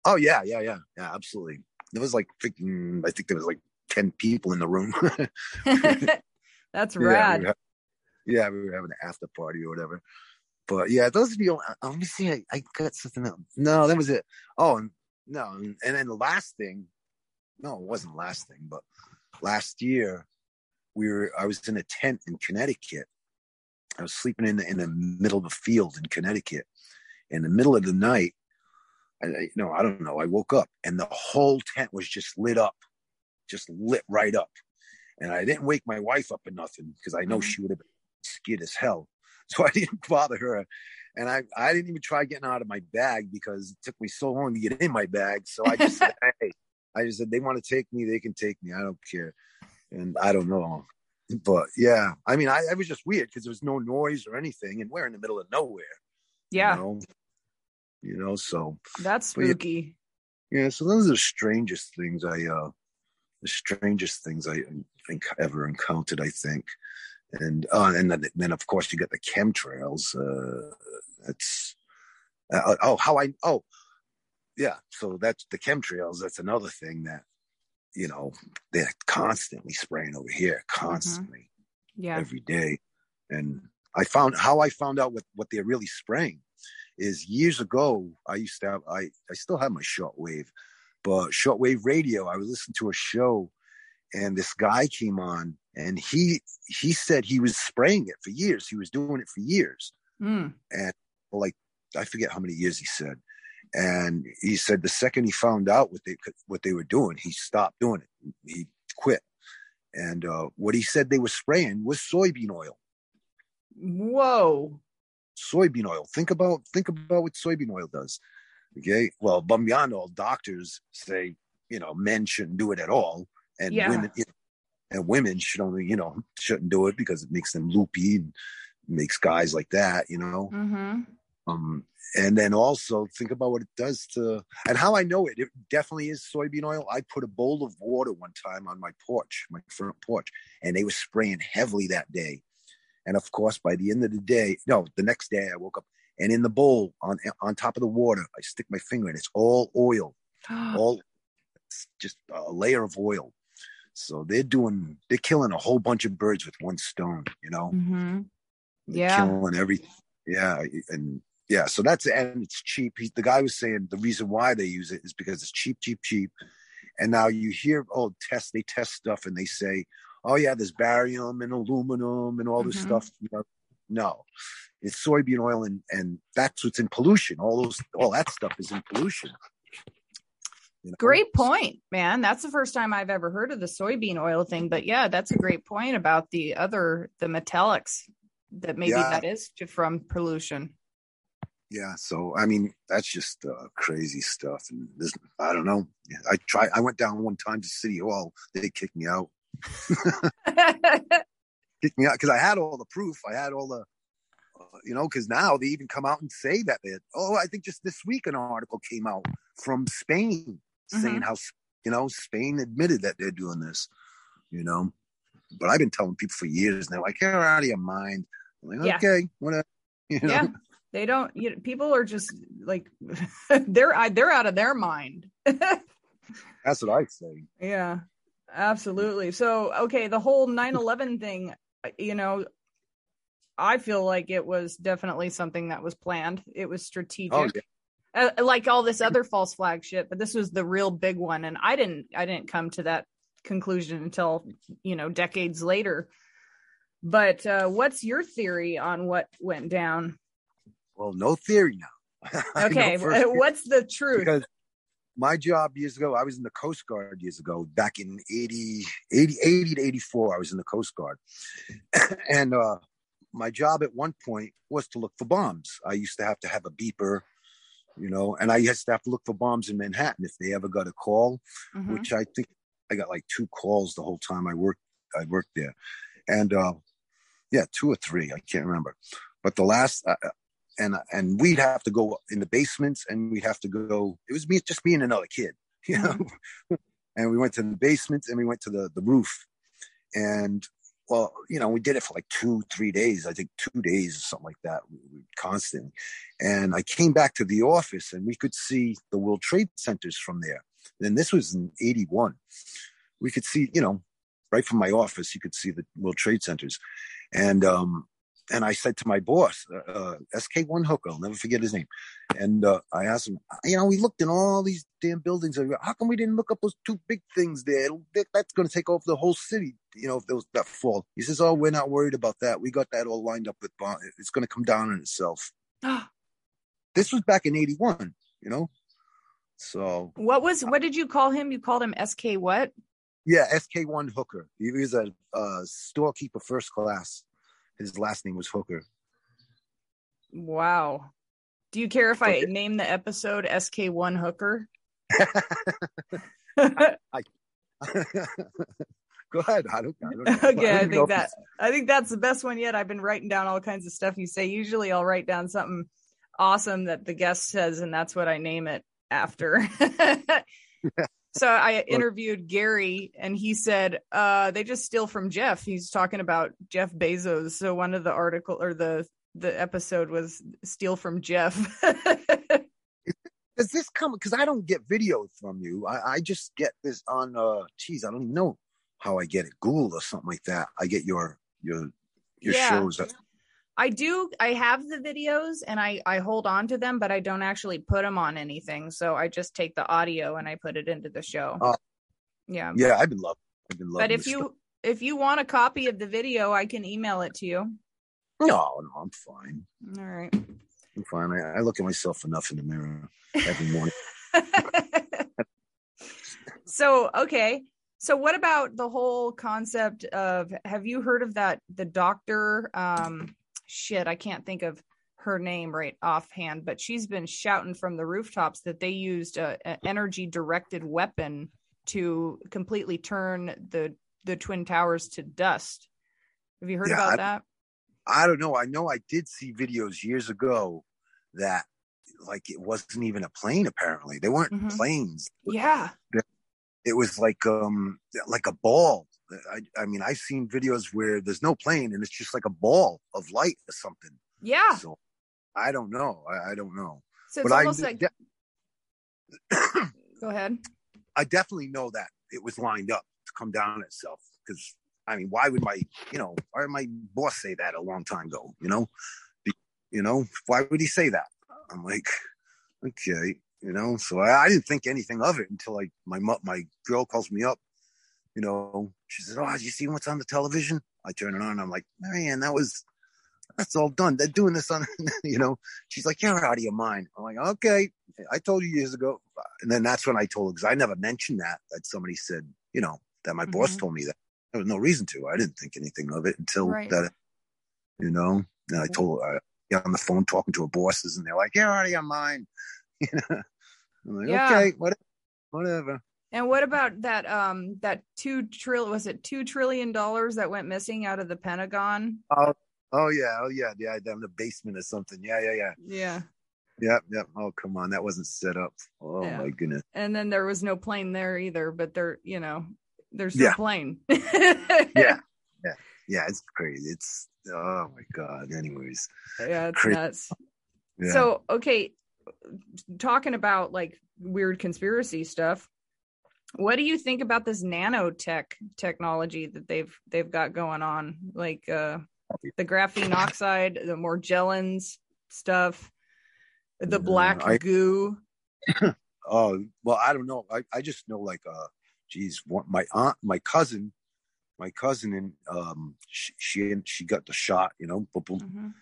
Speaker 2: Oh yeah, yeah, yeah, yeah, absolutely. There was like freaking I think there was like ten people in the room.
Speaker 1: That's rad.
Speaker 2: Yeah yeah, we were having an after party or whatever. But yeah, those are the only, uh, let me see. I, I got something else. No, that was it. Oh, no. And then the last thing, no, it wasn't the last thing, but last year we were, I was in a tent in Connecticut I was sleeping in the, in the middle of a field in Connecticut. In the middle of the night, I, you know, I don't know. I woke up and the whole tent was just lit up, just lit right up. And I didn't wake my wife up or nothing because I know mm-hmm. she would have been scared as hell. So I didn't bother her. And I, I didn't even try getting out of my bag because it took me so long to get in my bag. So I just said, hey, I just said, they want to take me, they can take me. I don't care. And I don't know but yeah, I mean, I, I was just weird because there was no noise or anything, and we're in the middle of nowhere.
Speaker 1: Yeah.
Speaker 2: You know, you know so
Speaker 1: that's spooky.
Speaker 2: Yeah, yeah, so those are the strangest things I, uh, the strangest things I think ever encountered. I think, and uh, and then, then of course you get the chemtrails. Uh, that's uh, oh how I oh yeah. So that's the chemtrails. That's another thing that you know, they're constantly spraying over here, mm-hmm. constantly,
Speaker 1: mm-hmm. yeah,
Speaker 2: every day. And I found how I found out what what they're really spraying is years ago. I used to have I I still have my shortwave, but shortwave radio. I was listening to a show, and this guy came on, and he he said he was spraying it for years. He was doing it for years, mm. and like I forget how many years he said and he said the second he found out what they what they were doing, he stopped doing it. He quit. And uh, what he said they were spraying was soybean oil.
Speaker 1: Whoa.
Speaker 2: Soybean oil. Think about think about what soybean oil does. Okay. Well, beyond all, doctors say you know men shouldn't do it at all, and yeah. women and women should only you know shouldn't do it because it makes them loopy and makes guys like that. You know. Mm-hmm. Um, and then also think about what it does to and how I know it. It definitely is soybean oil. I put a bowl of water one time on my porch, my front porch, and they were spraying heavily that day. And of course, by the end of the day, no, the next day I woke up and in the bowl on on top of the water, I stick my finger and it's all oil, all it's just a layer of oil. So they're doing, they're killing a whole bunch of birds with one stone. You know,
Speaker 1: mm-hmm. yeah,
Speaker 2: killing everything. Yeah, and yeah, so that's and it's cheap. He, the guy was saying the reason why they use it is because it's cheap, cheap, cheap. And now you hear, oh, test they test stuff and they say, oh yeah, there's barium and aluminum and all this mm-hmm. stuff. You know, no, it's soybean oil and and that's what's in pollution. All those, all that stuff is in pollution.
Speaker 1: You know? Great point, man. That's the first time I've ever heard of the soybean oil thing. But yeah, that's a great point about the other the metallics that maybe yeah. that is from pollution.
Speaker 2: Yeah, so I mean that's just uh, crazy stuff, and this, I don't know. I tried. I went down one time to City Hall. They kicked me out. kicked me out because I had all the proof. I had all the, uh, you know, because now they even come out and say that they. Had, oh, I think just this week an article came out from Spain mm-hmm. saying how you know Spain admitted that they're doing this. You know, but I've been telling people for years, and they're like, "You're out of your mind." I'm like, okay, yeah. whatever. You know? Yeah,
Speaker 1: they don't. You know, people are just like they're they're out of their mind.
Speaker 2: That's what I say.
Speaker 1: Yeah, absolutely. So, okay, the whole 9/11 thing, you know, I feel like it was definitely something that was planned. It was strategic. Oh, yeah. Uh, like all this other false flag shit, but this was the real big one, and I didn't. I didn't come to that conclusion until you know decades later. But uh, what's your theory on what went down?
Speaker 2: Well, no theory now.
Speaker 1: Okay, what's the truth?
Speaker 2: Because my job years ago, I was in the Coast Guard years ago, back in 80, 80, 80 to 84, I was in the Coast Guard. and uh, my job at one point was to look for bombs. I used to have to have a beeper, you know, and I used to have to look for bombs in Manhattan if they ever got a call, mm-hmm. which I think I got like two calls the whole time I worked I worked there. And uh, yeah, two or three, I can't remember. But the last uh, and and we'd have to go in the basements and we'd have to go it was me just me and another kid you know mm-hmm. and we went to the basements and we went to the the roof and well you know we did it for like two three days i think two days or something like that constantly and i came back to the office and we could see the world trade centers from there. And this was in 81 we could see you know right from my office you could see the world trade centers. And um and I said to my boss, uh, uh SK1 Hooker, I'll never forget his name. And uh, I asked him, you know, we looked in all these damn buildings. How come we didn't look up those two big things there? That's going to take over the whole city, you know, if there was that fall. He says, oh, we're not worried about that. We got that all lined up with bond. It's going to come down on itself. this was back in 81, you know? So.
Speaker 1: What was, what did you call him? You called him SK what?
Speaker 2: Yeah, SK1 Hooker. He was a uh, storekeeper first class. His last name was Hooker.
Speaker 1: Wow. Do you care if I name the episode SK1 Hooker?
Speaker 2: I, I, go ahead. I don't, I don't
Speaker 1: okay, I, I think that I think that's the best one yet. I've been writing down all kinds of stuff you say. Usually I'll write down something awesome that the guest says and that's what I name it after. So I interviewed Gary and he said uh, they just steal from Jeff. He's talking about Jeff Bezos. So one of the article or the the episode was steal from Jeff.
Speaker 2: Does this come because I don't get videos from you? I, I just get this on uh geez, I don't even know how I get it. Google or something like that. I get your your your yeah. shows.
Speaker 1: I do. I have the videos and I I hold on to them, but I don't actually put them on anything. So I just take the audio and I put it into the show. Uh, yeah.
Speaker 2: Yeah, I've been loving. I've been
Speaker 1: loving. But if you if you want a copy of the video, I can email it to you.
Speaker 2: No, no, I'm fine.
Speaker 1: All right.
Speaker 2: I'm fine. I, I look at myself enough in the mirror every morning.
Speaker 1: so okay. So what about the whole concept of have you heard of that the doctor um shit, I can't think of her name right offhand, but she's been shouting from the rooftops that they used an energy directed weapon to completely turn the the twin towers to dust. Have you heard yeah, about I, that?
Speaker 2: I don't know. I know I did see videos years ago that like it wasn't even a plane apparently. They weren't mm-hmm. planes.
Speaker 1: Yeah.
Speaker 2: It was like um like a ball I, I mean, I've seen videos where there's no plane and it's just like a ball of light or something.
Speaker 1: Yeah.
Speaker 2: So I don't know. I, I don't know.
Speaker 1: So it's but almost I, like. De- Go ahead.
Speaker 2: I definitely know that it was lined up to come down itself because I mean, why would my, you know, why would my boss say that a long time ago? You know, you know, why would he say that? I'm like, okay, you know. So I, I didn't think anything of it until like my my girl calls me up you know, she says, "Oh, you see what's on the television?" I turn it on. I'm like, "Man, that was that's all done. They're doing this on, you know." She's like, "You're out of your mind." I'm like, "Okay, I told you years ago." And then that's when I told her because I never mentioned that that somebody said, you know, that my mm-hmm. boss told me that. There was no reason to. I didn't think anything of it until right. that you know. And I told I got on the phone talking to her bosses, and they're like, "You're out of your mind." You know, I'm like,
Speaker 1: Yeah.
Speaker 2: "Okay, whatever, whatever."
Speaker 1: And what about that um that two trillion was it two trillion dollars that went missing out of the Pentagon?
Speaker 2: Oh, oh yeah, oh yeah, yeah, down in the basement or something. Yeah, yeah, yeah,
Speaker 1: Yeah.
Speaker 2: yep, yep. Oh come on, that wasn't set up. Oh
Speaker 1: Yeah.
Speaker 2: my goodness.
Speaker 1: And then there was no plane there either, but there, you know, there's no
Speaker 2: Yeah.
Speaker 1: plane.
Speaker 2: Yeah, yeah, yeah. It's crazy. It's oh my god. Anyways,
Speaker 1: Yeah, it's
Speaker 2: Crazy.
Speaker 1: nuts.
Speaker 2: yeah.
Speaker 1: So, okay, talking about like weird conspiracy stuff, what do you think about this nanotech technology that they've they've got going on? Like uh the graphene oxide, the Morgellons stuff, the black
Speaker 2: I-
Speaker 1: goo.
Speaker 2: Oh well, I don't know. I, I just know like uh, geez, one, my aunt, my cousin, my cousin, and um, she, she she got the shot. You know, boom.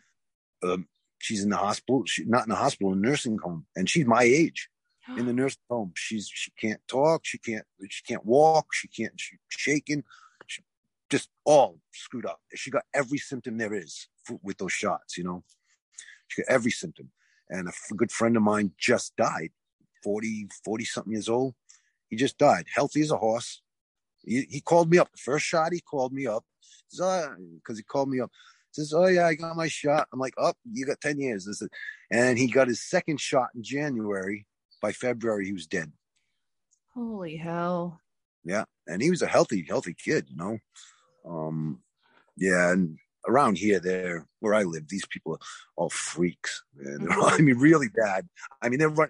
Speaker 1: Mhm.
Speaker 2: Um, she's in the hospital. She not in the hospital, in a nursing home, and she's my age in the nursing home. She's she can't talk. She can't she can't walk. She can't. She's shaking. She just all screwed up. She got every symptom there is f- with those shots. You know, she got every symptom. And a good friend of mine just died, 40, 40 something years old. He just died, healthy as a horse. He, he called me up. The first shot, he called me up because he called me up. Says, "Oh yeah, I got my shot." I'm like, "Oh, you got ten years." This is, and he got his second shot in January. By February, he was dead.
Speaker 1: Holy hell.
Speaker 2: Yeah, and he was a healthy, healthy kid, you know. Um, yeah, and around here, there where I live, these people are all freaks. Man. All- I mean, really bad. I mean, they're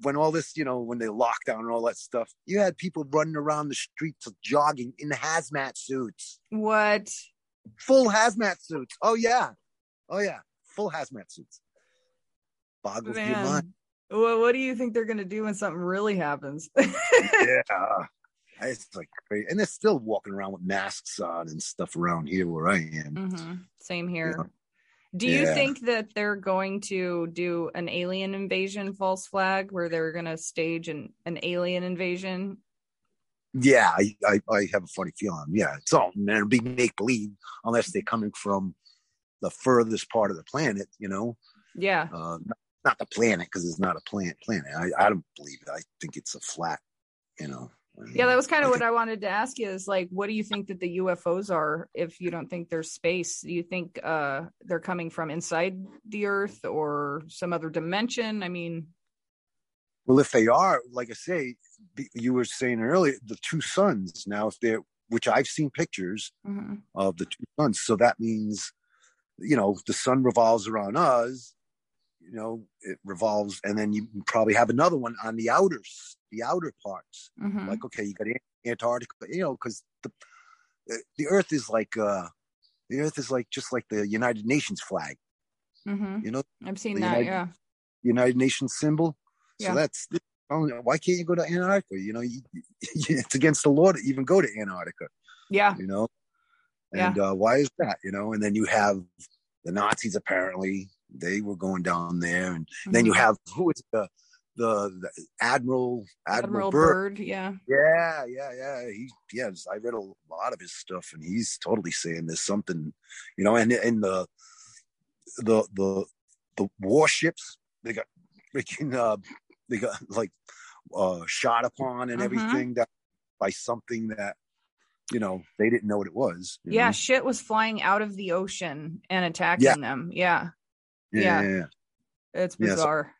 Speaker 2: when all this, you know, when they lockdown and all that stuff. You had people running around the streets jogging in hazmat suits,
Speaker 1: What?
Speaker 2: full hazmat suits. Oh yeah, oh yeah, full hazmat suits. Boggles your mind.
Speaker 1: Man. What, do you think they're going to do when something really happens?
Speaker 2: yeah. It's like crazy. And they're still walking around with masks on and stuff around here where I am.
Speaker 1: hmm Same here. Do you
Speaker 2: Yeah.
Speaker 1: think that they're going to do an alien invasion false flag where they're going to stage an, an alien invasion?
Speaker 2: Yeah, I, I, I have a funny feeling. Yeah, it's all it'll be make believe unless they're coming from the furthest part of the planet, you know.
Speaker 1: Yeah.
Speaker 2: Uh, not, the planet because it's not a planet. Planet. I, I don't believe it. I think it's a flat, you know.
Speaker 1: Yeah, that was kind of what I wanted to ask you is like, what do you think that the UFOs are if you don't think there's space? Do you think uh, they're coming from inside the earth or some other dimension? I mean,
Speaker 2: Well, if they are, like I say, you were saying earlier, the two suns. Now, if they're, which I've seen pictures
Speaker 1: mhm.
Speaker 2: of the two suns, so that means, you know, the sun revolves around us. You know, it revolves, and then you probably have another one on the outer, s- the outer parts.
Speaker 1: Mhm.
Speaker 2: Like, okay, you got Antarctica, you know, because the the Earth is like uh the Earth is like just like the United Nations flag.
Speaker 1: Mhm.
Speaker 2: You know,
Speaker 1: I've seen that.
Speaker 2: United-
Speaker 1: Yeah.
Speaker 2: United Nations symbol. So that's oh, why can't you go to Antarctica? You know, you, it's against the law to even go to Antarctica.
Speaker 1: Yeah.
Speaker 2: You know, and uh, why is that? You know, and then you have the Nazis. Apparently, they were going down there, and then you have who is the the, the Admiral Admiral,
Speaker 1: Admiral
Speaker 2: Byrd.
Speaker 1: Yeah.
Speaker 2: Yeah, yeah, yeah. He yes, I read a lot of his stuff, and he's totally saying there's something, you know, and and the the the the warships they got freaking uh they got like uh shot upon and
Speaker 1: Mhm.
Speaker 2: everything that by something that you know they didn't know what it was.
Speaker 1: Yeah.
Speaker 2: know?
Speaker 1: Shit was flying out of the ocean and attacking them. Yeah.
Speaker 2: yeah,
Speaker 1: yeah.
Speaker 2: yeah, yeah.
Speaker 1: It's
Speaker 2: Yeah, so-
Speaker 1: bizarre.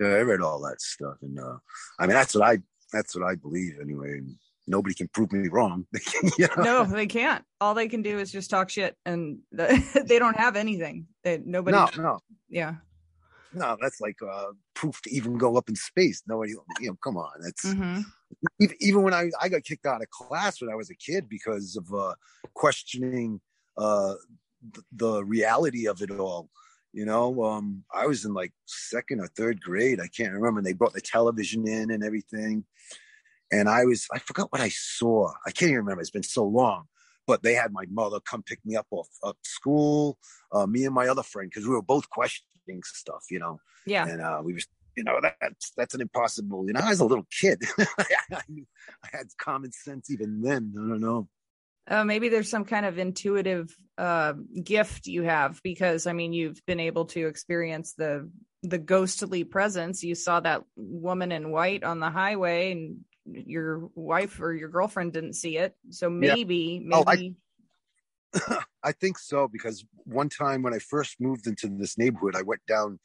Speaker 2: Yeah, I read all that stuff, and uh I mean that's what I that's what I believe anyway. Nobody can prove me wrong. you know?
Speaker 1: no, they can't. All they can do is just talk shit, and the, they don't have anything. They, nobody.
Speaker 2: no, no.
Speaker 1: Yeah.
Speaker 2: No, that's like uh, proof to even go up in space. Nobody, you know, come on. That's
Speaker 1: hmm
Speaker 2: even, even when I, I got kicked out of class when I was a kid because of uh, questioning uh, the, the reality of it all. You know, um, I was in like second or third grade. I can't remember. And they brought the television in and everything. And I was, I forgot what I saw. I can't even remember. It's been so long. But they had my mother come pick me up off of school, uh, me and my other friend, because we were both questioning stuff, you know
Speaker 1: Yeah.
Speaker 2: and uh, we were you know that's that's an impossible you know i was a little kid I, knew- I had common sense even then i don't know
Speaker 1: Uh, maybe there's some kind of intuitive uh, gift you have because I mean you've been able to experience the the ghostly presence. You saw that woman in white on the highway, and your wife or your girlfriend didn't see it. So maybe, yeah. maybe.
Speaker 2: Oh, I, I think so because one time when I first moved into this neighborhood, I went down.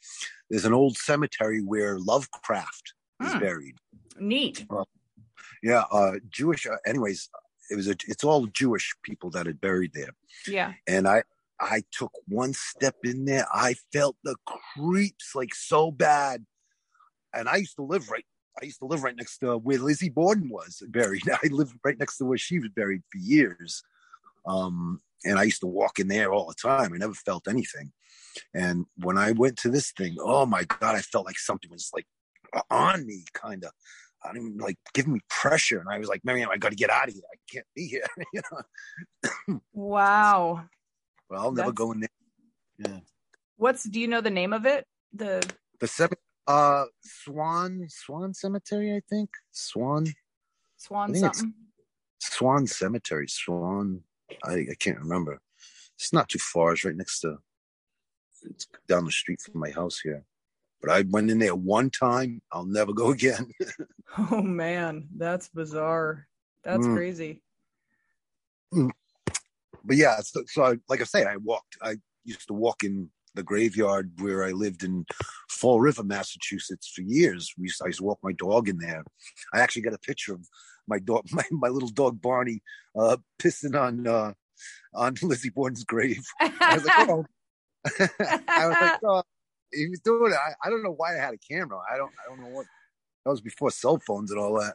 Speaker 2: There's an old cemetery where Lovecraft is hmm. buried.
Speaker 1: Neat.
Speaker 2: Uh, yeah, uh, Jewish. Uh, anyways, it was a. It's all Jewish people that had buried there.
Speaker 1: Yeah.
Speaker 2: And I, I took one step in there. I felt the creeps like so bad. And I used to live right. I used to live right next to where Lizzie Borden was buried. I lived right next to where she was buried for years. Um, and I used to walk in there all the time. I never felt anything. And when I went to this thing, oh my God, I felt like something was like on me, kind of. I didn't like giving me pressure. And I was like, Miriam, I got to get out of here. I can't be here. you
Speaker 1: know? Wow.
Speaker 2: Well, I'll never That's... go in there. Yeah.
Speaker 1: What's, do you know the name of it? The,
Speaker 2: the seven, uh, Swan, Swan Cemetery, I think. Swan.
Speaker 1: Swan something.
Speaker 2: Swan Cemetery. Swan. I, I can't remember. It's not too far. It's right next to, it's down the street from my house here. But I went in there one time. I'll never go again.
Speaker 1: oh man, that's bizarre. That's mm. crazy.
Speaker 2: Mm. But yeah, so, so I, like I say, I walked. I used to walk in the graveyard where I lived in Fall River, Massachusetts for years. We used, I used to walk my dog in there. I actually got a picture of my dog, my, my little dog Barney, uh, pissing on uh, on Lizzie Borden's grave. I was like, oh. I was like, oh, he was doing it. I, I don't know why I had a camera. I don't I don't know what that was before cell phones and all that.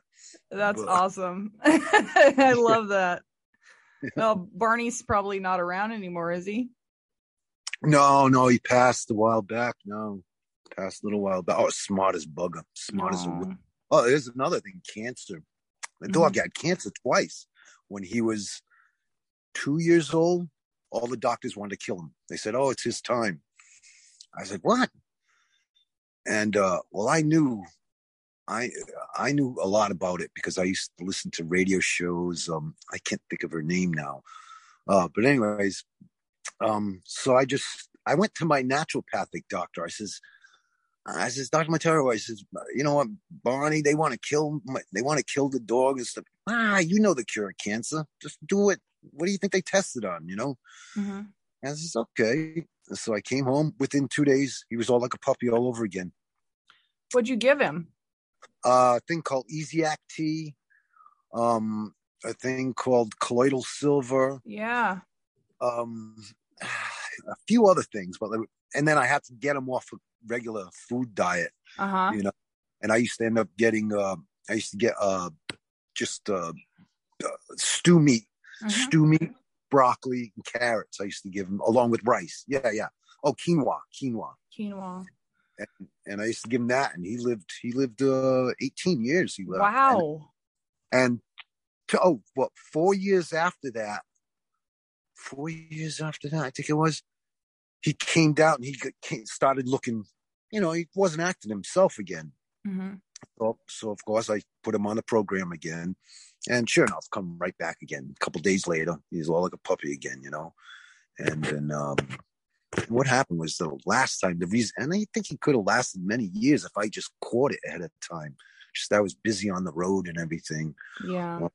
Speaker 1: That's but, awesome. I love that. Well, Barney's probably not around anymore, is he?
Speaker 2: No, no, he passed a while back. No, passed a little while back. Oh, smart as bugger. Smart Aww. as a Oh, there's another thing, cancer. The dog mm-hmm. had cancer twice. When he was two years old, all the doctors wanted to kill him. They said, Oh, it's his time. I was like, what? And uh, well, I knew, I I knew a lot about it because I used to listen to radio shows. Um, I can't think of her name now, uh, but anyways, um, so I just I went to my naturopathic doctor. I says, I says, Doctor Matero, I says, you know what, Barney, they want to kill, my, they want to kill the dog and stuff. Ah, you know the cure of cancer. Just do it. What do you think they tested on? You know. Mm-hmm. And I says, okay. So I came home within two days. He was all like a puppy all over again.
Speaker 1: What'd you give him?
Speaker 2: Uh, a thing called Essiac Tea. Um, a thing called colloidal silver.
Speaker 1: Yeah.
Speaker 2: Um, a few other things, but and then I had to get him off a regular food diet.
Speaker 1: Uh-huh.
Speaker 2: You know, and I used to end up getting. Uh, I used to get uh, just uh, uh stew meat, uh-huh. stew meat broccoli and carrots. I used to give him along with rice. Yeah, yeah. Oh, quinoa, quinoa,
Speaker 1: quinoa.
Speaker 2: And, and I used to give him that, and he lived. He lived uh, 18 years. He lived.
Speaker 1: Wow.
Speaker 2: And, and to, oh, what? Four years after that. Four years after that, I think it was. He came down and he started looking. You know, he wasn't acting himself again. Mm-hmm. So, so of course, I put him on the program again, and sure enough, come right back again. A couple days later, he's all like a puppy again, you know. And then um, what happened was the last time the reason, and I think he could have lasted many years if I just caught it ahead of time. Just I was busy on the road and everything.
Speaker 1: Yeah. Well,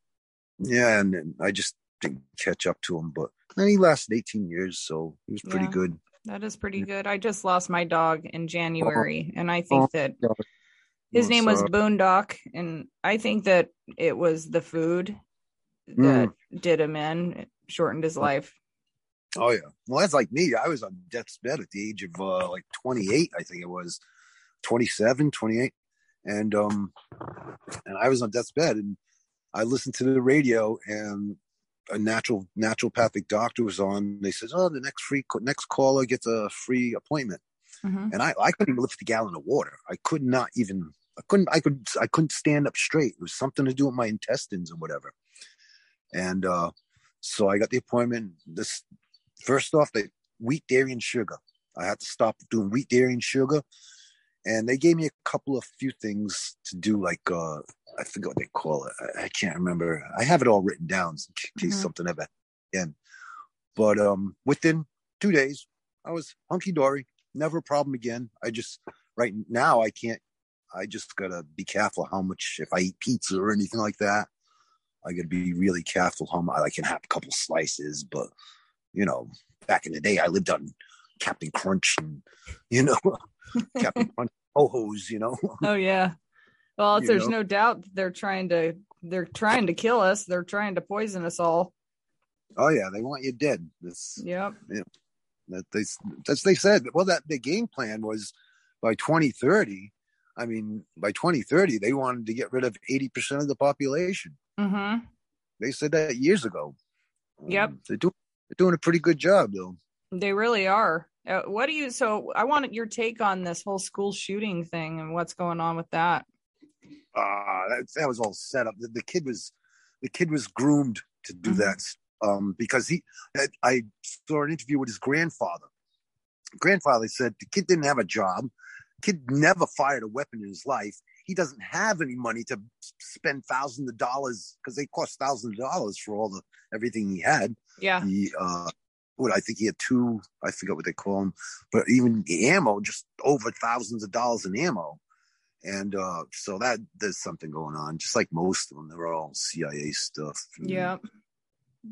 Speaker 2: yeah, and, and, I just didn't catch up to him, but and he lasted 18 years, so he was pretty yeah, good.
Speaker 1: That is pretty good. I just lost my dog in January, oh, and I think oh, that his oh, name was Boondock, and I think that it was the food that mm. did him in, shortened his life.
Speaker 2: Oh yeah, well that's like me. I was on death's bed at the age of uh, like 28, I think it was 27, 28, and um, and I was on death's bed, and I listened to the radio, and a natural naturopathic doctor was on. They said, "Oh, the next free next caller gets a free appointment." Mm-hmm. And I, I couldn't even lift a gallon of water. I could not even I couldn't I could I couldn't stand up straight. It was something to do with my intestines or whatever. And uh so I got the appointment. This first off, they wheat, dairy, and sugar. I had to stop doing wheat, dairy, and sugar. And they gave me a couple of few things to do, like uh I forget what they call it. I, I can't remember. I have it all written down in case mm-hmm. something ever again. But um, within two days, I was hunky dory, never a problem again. I just right now I can't. I just gotta be careful how much if I eat pizza or anything like that. I gotta be really careful how much I can have a couple slices, but you know, back in the day, I lived on Captain Crunch and you know, Captain Crunch ho-hos, you know.
Speaker 1: Oh yeah. Well, there's know? no doubt they're trying to they're trying to kill us. They're trying to poison us all.
Speaker 2: Oh yeah, they want you dead. This.
Speaker 1: Yep.
Speaker 2: Yeah, that they that's they said. Well, that the game plan was by 2030. I mean, by 2030, they wanted to get rid of 80 percent of the population.
Speaker 1: Mm-hmm.
Speaker 2: They said that years ago.
Speaker 1: Yep.
Speaker 2: Um, they're doing they're doing a pretty good job though.
Speaker 1: They really are. Uh, what do you? So I want your take on this whole school shooting thing and what's going on with that.
Speaker 2: Ah, that, that was all set up. The, the, kid was the kid was groomed to do mm-hmm. that um, because he. I saw an interview with his grandfather. Grandfather said the kid didn't have a job. Kid never fired a weapon in his life. He doesn't have any money to spend thousands of dollars because they cost thousands of dollars for all the everything he had.
Speaker 1: Yeah.
Speaker 2: He uh, what I think he had two, I forget what they call them, but even the ammo, just over thousands of dollars in ammo. And uh, so that there's something going on, just like most of them. They're all CIA stuff.
Speaker 1: Yeah.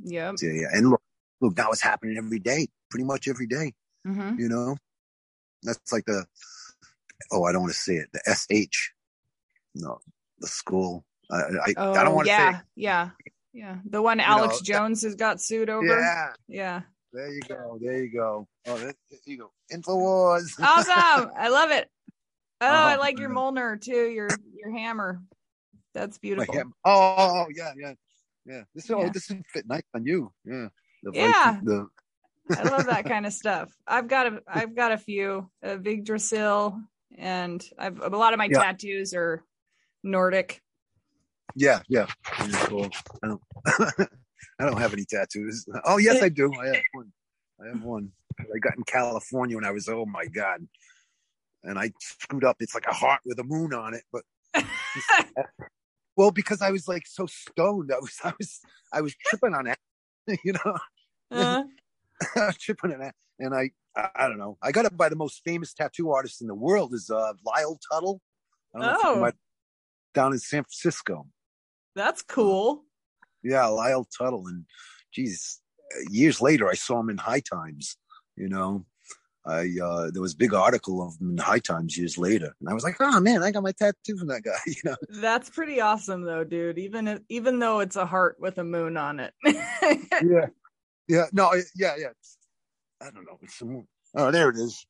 Speaker 1: Yeah.
Speaker 2: Yeah. And look, look, now it's happening every day, pretty much every day.
Speaker 1: Mm-hmm.
Speaker 2: You know, that's like the, oh, I don't want to say it, the SH, no, the school. I, I,
Speaker 1: oh,
Speaker 2: I don't want to
Speaker 1: yeah,
Speaker 2: say it.
Speaker 1: Yeah. Yeah. The one Alex know, Jones that, has got sued over.
Speaker 2: Yeah.
Speaker 1: Yeah.
Speaker 2: There you go. There you go. Oh, there, you go. Infowars.
Speaker 1: awesome. I love it. Oh, I uh-huh. like your Mjolnir too. Your your hammer. That's beautiful.
Speaker 2: Oh, oh, yeah, yeah, yeah. This oh, this would fit nice on you. Yeah.
Speaker 1: The yeah. the... I love that kind of stuff. I've got a I've got a few a Yggdrasil, and I've a lot of my yeah. tattoos are Nordic.
Speaker 2: Yeah, yeah. Cool. I don't I don't have any tattoos. Oh yes, I do. I have one. I have one. I got in California when I was oh my god, and I screwed up. It's like a heart with a moon on it, but well, because I was like so stoned, I was I was I was tripping on it, you know. Uh-huh. I was tripping on it, and I, I, I don't know. I got it by the most famous tattoo artist in the world is uh Lyle Tuttle.
Speaker 1: oh.
Speaker 2: down in San Francisco.
Speaker 1: That's cool.
Speaker 2: Yeah, Lyle Tuttle, and geez, years later I saw him in High Times. You know, I uh, there was a big article of him in High Times years later, and I was like, oh man, I got my tattoo from that guy. You know,
Speaker 1: that's pretty awesome though, dude. Even if, even though it's a heart with a moon on it.
Speaker 2: yeah, yeah, no, yeah, yeah. I don't know. It's moon. Oh, there it is.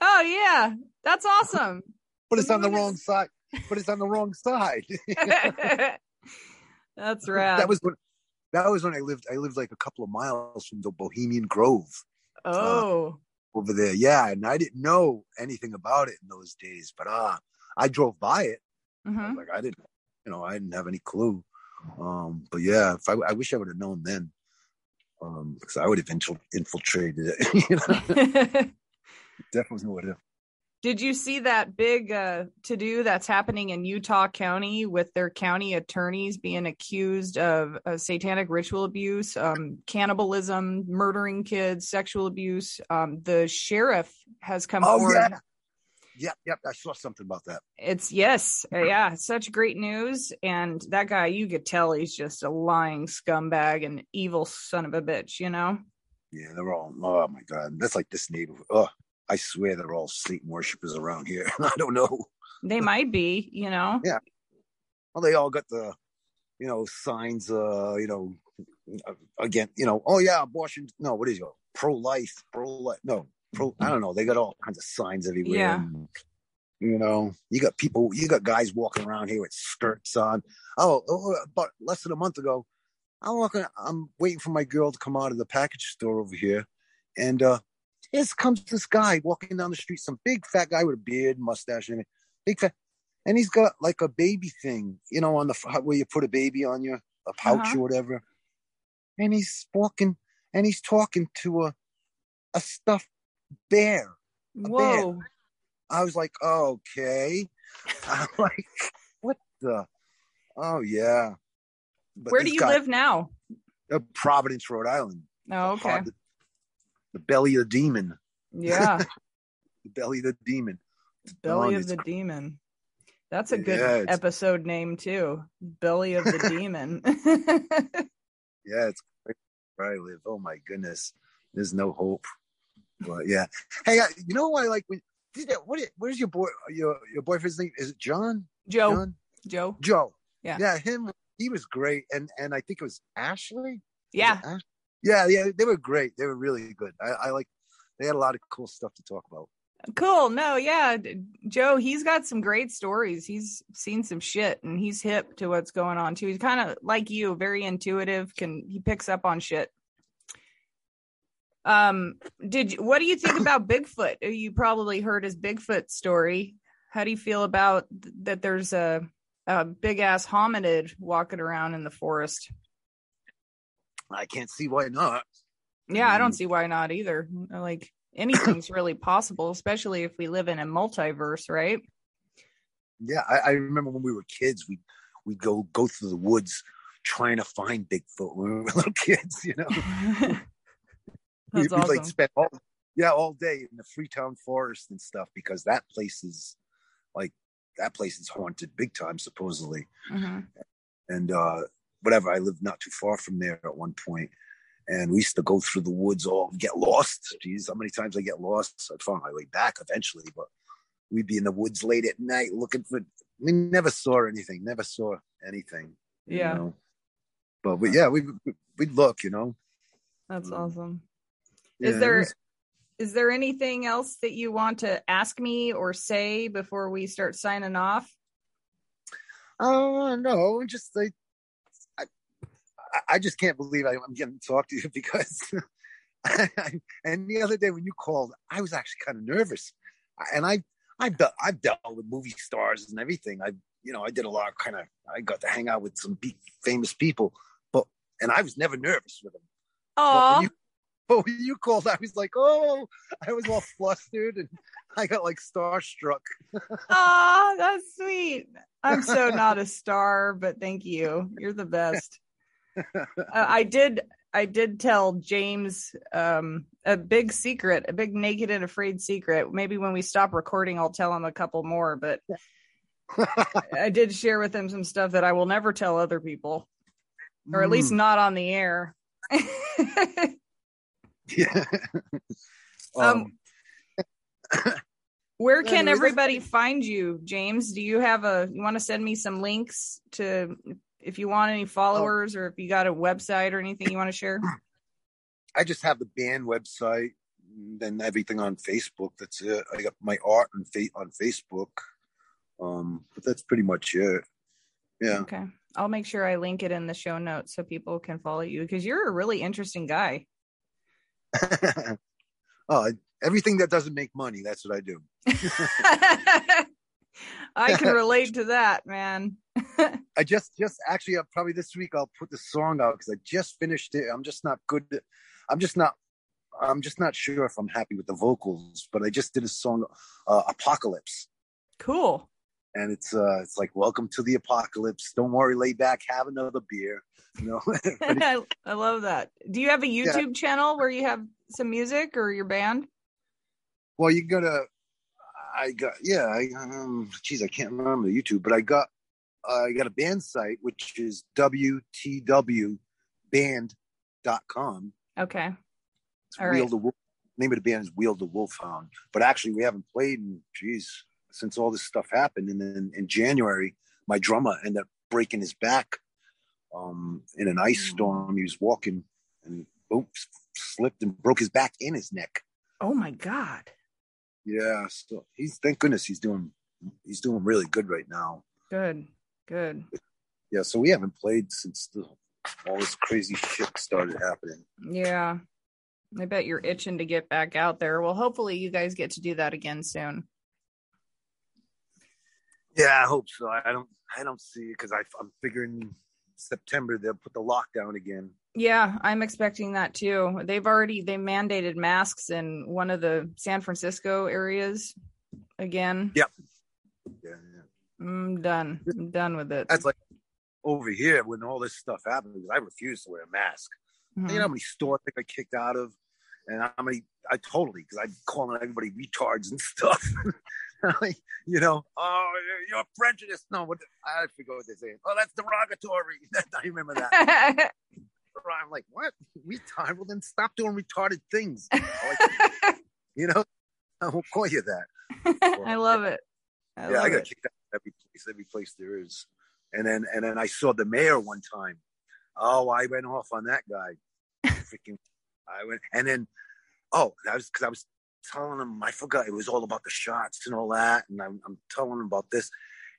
Speaker 1: Oh yeah, that's awesome.
Speaker 2: but the it's on the wrong side. But it's on the wrong side.
Speaker 1: That's rad.
Speaker 2: That was when that was when I lived. I lived like a couple of miles from the Bohemian Grove.
Speaker 1: Uh, oh,
Speaker 2: uh, over there, yeah. And I didn't know anything about it in those days, but uh I drove by it.
Speaker 1: Mm-hmm.
Speaker 2: I like I didn't, you know, I didn't have any clue. Um, but yeah, if I, I wish I would have known then, um, because I would have infiltrated it. you know, definitely would have.
Speaker 1: Did you see that big uh, to do that's happening in Utah County with their county attorneys being accused of uh, satanic ritual abuse, um, cannibalism, murdering kids, sexual abuse? Um, the sheriff has come oh, forward.
Speaker 2: Yeah. Yep, yep. I saw something about that.
Speaker 1: It's yes, uh, yeah, such great news. And that guy, you could tell he's just a lying scumbag and evil son of a bitch, you know?
Speaker 2: Yeah, they're all. Oh my god, that's like this neighborhood. Oh, I swear they're all Satan worshippers around here. I don't know.
Speaker 1: They might be, you know.
Speaker 2: Yeah. Well, they all got the, you know, signs. Uh, you know, again, you know, oh yeah, abortion. No, what is it? Pro life, pro life. No, pro. I don't know. They got all kinds of signs everywhere.
Speaker 1: Yeah.
Speaker 2: And, you know, you got people. You got guys walking around here with skirts on. Oh, oh about less than a month ago, I'm walking. I'm waiting for my girl to come out of the package store over here, and uh here comes this guy walking down the street, some big fat guy with a beard, mustache, and big fat, and he's got like a baby thing, you know, on the where you put a baby on your a pouch uh-huh. or whatever, and he's walking and he's talking to a a stuffed bear. A
Speaker 1: Whoa! Bear.
Speaker 2: I was like, okay. I'm like, what the? Oh yeah.
Speaker 1: But Where do you guy, live now?
Speaker 2: uh, Providence, Rhode Island.
Speaker 1: Oh, okay.
Speaker 2: The, the belly of the demon.
Speaker 1: Yeah.
Speaker 2: the belly of the demon.
Speaker 1: Belly of the demon. That's a good yeah, episode name too. Belly of the demon.
Speaker 2: yeah, it's where I live. Oh my goodness, there's no hope. But yeah, hey, you know what I like? When, what? Where's your boy? Your your boyfriend's name? Is it John?
Speaker 1: Joe.
Speaker 2: John?
Speaker 1: Joe.
Speaker 2: Joe.
Speaker 1: Yeah.
Speaker 2: Yeah. Him. He was great, and and I think it was Ashley.
Speaker 1: Yeah.
Speaker 2: Was yeah. Yeah. They were great. They were really good. I, I like. They had a lot of cool stuff to talk about.
Speaker 1: Cool. No, yeah. Joe, he's got some great stories. He's seen some shit and he's hip to what's going on too. He's kind of like you, very intuitive, can he picks up on shit. Um, did you, what do you think about Bigfoot? You probably heard his Bigfoot story. How do you feel about th- that there's a a big ass hominid walking around in the forest?
Speaker 2: I can't see why not.
Speaker 1: Yeah, I don't see why not either. Like anything's really possible, especially if we live in a multiverse, right?
Speaker 2: Yeah, I, I remember when we were kids, we we go go through the woods trying to find Bigfoot when we were little kids. You know,
Speaker 1: That's
Speaker 2: we,
Speaker 1: awesome.
Speaker 2: like spend all yeah all day in the Freetown Forest and stuff because that place is like that place is haunted big time supposedly,
Speaker 1: mm-hmm.
Speaker 2: and uh whatever. I lived not too far from there at one point, and we used to go through the woods all get lost. Jeez, how many times i get lost? I found my way back eventually but we'd be in the woods late at night looking for we never saw anything never saw anything
Speaker 1: yeah.
Speaker 2: know? but, but yeah we we'd look you know?
Speaker 1: That's
Speaker 2: Um,
Speaker 1: awesome.
Speaker 2: Yeah,
Speaker 1: is there
Speaker 2: was-
Speaker 1: is there anything else that you want to ask me or say before we start signing off?
Speaker 2: Oh no, just like I, I just can't believe I, I'm getting to talk to you because. and the other day when you called, I was actually kind of nervous, and I I've dealt, I've dealt with movie stars and everything. I you know I did a lot of kind of I got to hang out with some big, famous people, but and I was never nervous with them.
Speaker 1: Oh
Speaker 2: you, but when you called, I was like, oh, I was all flustered and I got like starstruck.
Speaker 1: oh that's sweet i'm so not a star but thank you you're the best i did i did tell james um a big secret a big naked and afraid secret maybe when we stop recording i'll tell him a couple more but i did share with him some stuff that i will never tell other people or at least
Speaker 2: Mm,
Speaker 1: not on the air
Speaker 2: yeah.
Speaker 1: Um, Where can everybody find you, James? Do you have a you want to send me some links to if you want any followers or if you got a website or anything you want to share?
Speaker 2: I just have the band website, then everything on Facebook. That's it. I got my art on on Facebook. Um, but that's pretty much it. Yeah.
Speaker 1: Okay. I'll make sure I link it in the show notes so people can follow you because you're a really interesting guy.
Speaker 2: oh, everything that doesn't make money, that's what I do.
Speaker 1: I can relate to that, man.
Speaker 2: I just, just actually, uh, probably this week I'll put the song out because I just finished it. I'm just not good. I'm just not. I'm just not sure if I'm happy with the vocals, but I just did a song, uh, "Apocalypse,"
Speaker 1: Cool.
Speaker 2: and it's uh, it's like "Welcome to the Apocalypse." Don't worry, lay back, have another beer. You know,
Speaker 1: I, I love that. Do you have a YouTube channel where you have some music or your band?
Speaker 2: Well, you gotta. I got yeah. I um. Geez, I can't remember YouTube, but I got. Uh, I got a band site which is wtwband.com.
Speaker 1: Okay.
Speaker 2: It's
Speaker 1: All
Speaker 2: Wheel
Speaker 1: right.
Speaker 2: the Wolf. Name of the band is Wheel the Wolfhound. But actually, we haven't played in geez since all this stuff happened. And then in January, my drummer ended up breaking his back um, in an ice
Speaker 1: Oh.
Speaker 2: storm. He was walking and boom, slipped and broke his back and his neck.
Speaker 1: Oh my God.
Speaker 2: Yeah, so he's thank goodness he's doing he's doing really good right now.
Speaker 1: Good. Good.
Speaker 2: Yeah, so we haven't played since the, all this crazy shit started happening.
Speaker 1: Yeah. I bet you're itching to get back out there. Well, hopefully you guys get to do that again soon.
Speaker 2: Yeah, I hope so. I don't I don't see it because I'm figuring September they'll put the lockdown again.
Speaker 1: Yeah, I'm expecting that too. They've already they mandated masks in one of the San Francisco areas again.
Speaker 2: Yeah, yeah.
Speaker 1: I'm done. I'm done with it.
Speaker 2: That's like over here when all this stuff happened because I refused to wear a mask. Mm-hmm. You know how many stores I got kicked out of, and how many I totally because I'm calling everybody retards and stuff. you know, oh, you're prejudiced. No, what I forget what they're saying. Oh, that's derogatory. I remember that. I'm like, what? Retard? Well, then stop doing retarded things. Like, you know, I won't call you that.
Speaker 1: I love it.
Speaker 2: I yeah, I got kicked out every place, every place there is. And then, and then I saw the mayor one time. Oh, I went off on that guy. Freaking, I went, and then, oh, that was because I was telling him I forgot it was all about the shots and all that, and I'm, I'm telling him about this,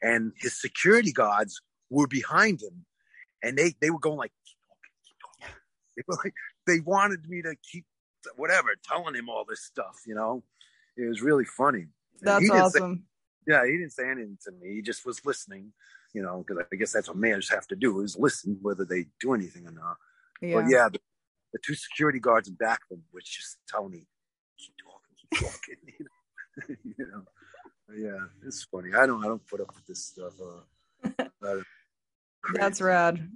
Speaker 2: and his security guards were behind him, and they they were going like, they were like they wanted me to keep whatever telling him all this stuff, you know. It was really funny.
Speaker 1: That's awesome.
Speaker 2: Say, yeah, he didn't say anything to me. He just was listening, you know, because I guess that's what mayors have to do is listen, whether they do anything or not. Yeah. But yeah, the, the two security guards in back of them was just telling me, keep talking, keep talking. you know, yeah, it's funny. I don't, I don't put up with this stuff. Uh,
Speaker 1: that's rad.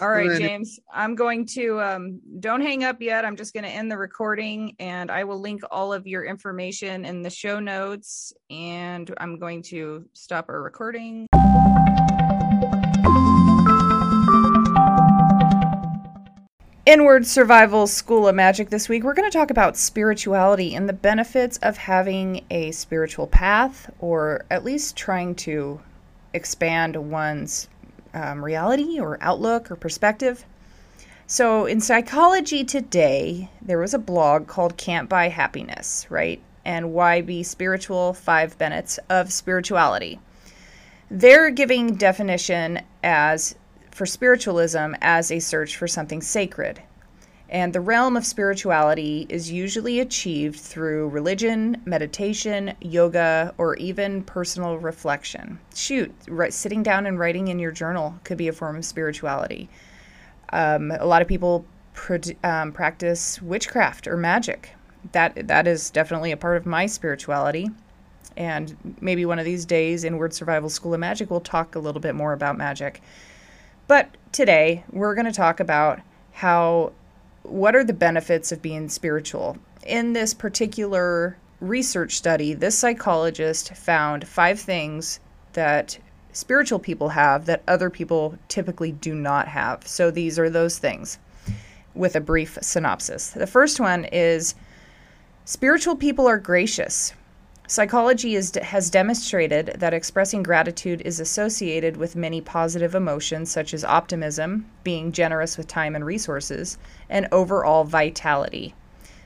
Speaker 1: All right, James, I'm going to um, don't hang up yet. I'm just going to end the recording and I will link all of your information in the show notes. And I'm going to stop our recording. Inward Survival School of Magic this week, we're going to talk about spirituality and the benefits of having a spiritual path or at least trying to expand one's um, reality or outlook or perspective. So, in Psychology Today, there was a blog called Can't Buy Happiness, right? And Why Be Spiritual Five Benefits of Spirituality. They're giving definition as for spiritualism as a search for something sacred. And the realm of spirituality is usually achieved through religion, meditation, yoga, or even personal reflection. Shoot, right, sitting down and writing in your journal could be a form of spirituality. Um, a lot of people pr- um, practice witchcraft or magic. That that is definitely a part of my spirituality. And maybe one of these days, Inward Survival School of Magic, we'll talk a little bit more about magic. But today, we're going to talk about how what are the benefits of being spiritual? In this particular research study, this psychologist found five things that spiritual people have that other people typically do not have. So these are those things with a brief synopsis. The first one is spiritual people are gracious. Psychology is, has demonstrated that expressing gratitude is associated with many positive emotions, such as optimism, being generous with time and resources, and overall vitality.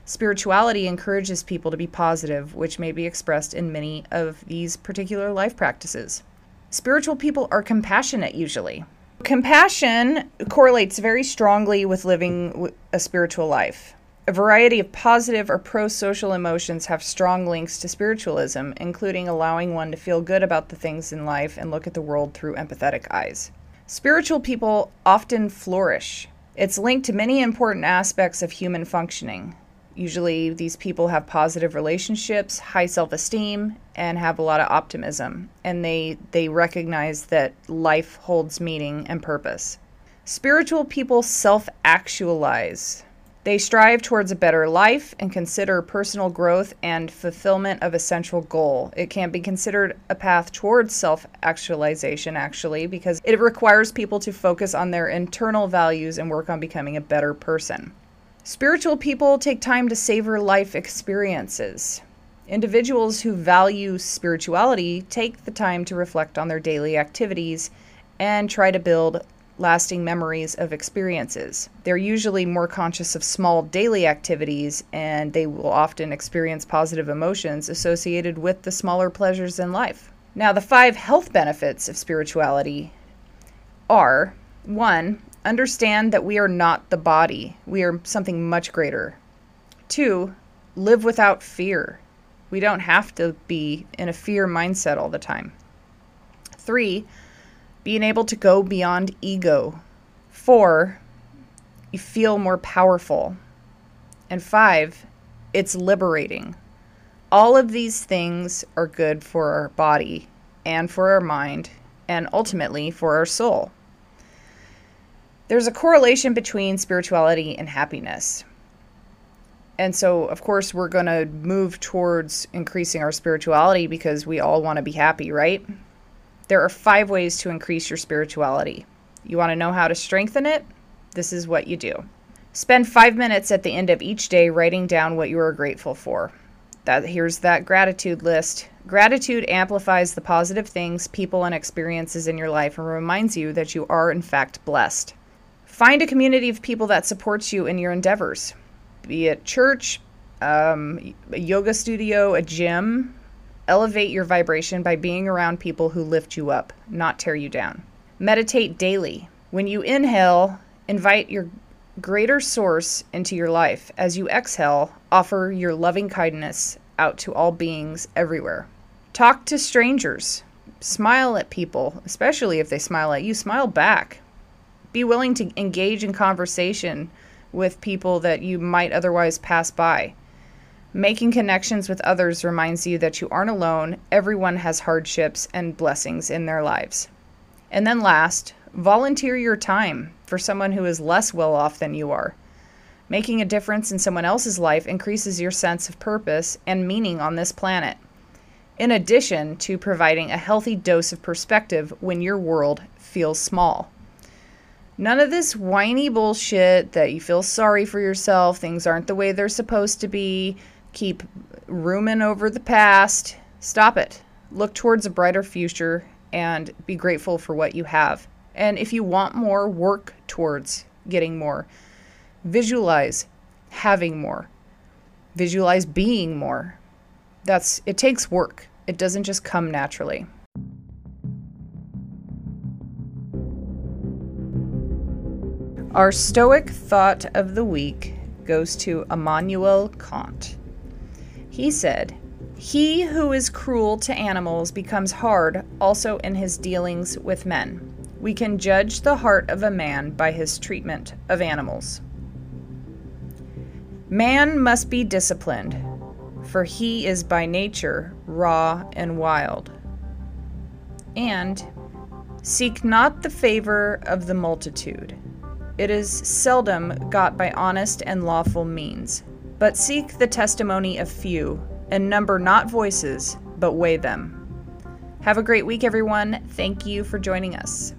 Speaker 1: Spirituality encourages people to be positive, which may be expressed in many of these particular life practices. Spiritual people are compassionate usually. Compassion correlates very strongly with living a spiritual life. A variety of positive or pro social emotions have strong links to spiritualism, including allowing one to feel good about the things in life and look at the world through empathetic eyes. Spiritual people often flourish. It's linked to many important aspects of human functioning. Usually, these people have positive relationships, high self esteem, and have a lot of optimism, and they, they recognize that life holds meaning and purpose. Spiritual people self actualize. They strive towards a better life and consider personal growth and fulfillment of a central goal. It can be considered a path towards self actualization, actually, because it requires people to focus on their internal values and work on becoming a better person. Spiritual people take time to savor life experiences. Individuals who value spirituality take the time to reflect on their daily activities and try to build lasting memories of experiences. They're usually more conscious of small daily activities and they will often experience positive emotions associated with the smaller pleasures in life. Now, the five health benefits of spirituality are one, understand that we are not the body, we are something much greater. Two, live without fear. We don't have to be in a fear mindset all the time. Three, being able to go beyond ego. Four, you feel more powerful. And five, it's liberating. All of these things are good for our body and for our mind and ultimately for our soul. There's a correlation between spirituality and happiness. And so, of course, we're going to move towards increasing our spirituality because we all want to be happy, right? There are five ways to increase your spirituality. You want to know how to strengthen it? This is what you do. Spend five minutes at the end of each day writing down what you are grateful for. That here's that gratitude list. Gratitude amplifies the positive things, people, and experiences in your life and reminds you that you are in fact blessed. Find a community of people that supports you in your endeavors be it church, um, a yoga studio, a gym. Elevate your vibration by being around people who lift you up, not tear you down. Meditate daily. When you inhale, invite your greater source into your life. As you exhale, offer your loving kindness out to all beings everywhere. Talk to strangers. Smile at people, especially if they smile at you. Smile back. Be willing to engage in conversation with people that you might otherwise pass by. Making connections with others reminds you that you aren't alone. Everyone has hardships and blessings in their lives. And then, last, volunteer your time for someone who is less well off than you are. Making a difference in someone else's life increases your sense of purpose and meaning on this planet, in addition to providing a healthy dose of perspective when your world feels small. None of this whiny bullshit that you feel sorry for yourself, things aren't the way they're supposed to be, keep rooming over the past. Stop it. Look towards a brighter future and be grateful for what you have. And if you want more, work towards getting more. Visualize having more. Visualize being more. That's it takes work. It doesn't just come naturally. Our Stoic thought of the week goes to Immanuel Kant. He said, He who is cruel to animals becomes hard also in his dealings with men. We can judge the heart of a man by his treatment of animals. Man must be disciplined, for he is by nature raw and wild. And seek not the favor of the multitude it is seldom got by honest and lawful means. But seek the testimony of few, and number not voices, but weigh them. Have a great week, everyone. Thank you for joining us.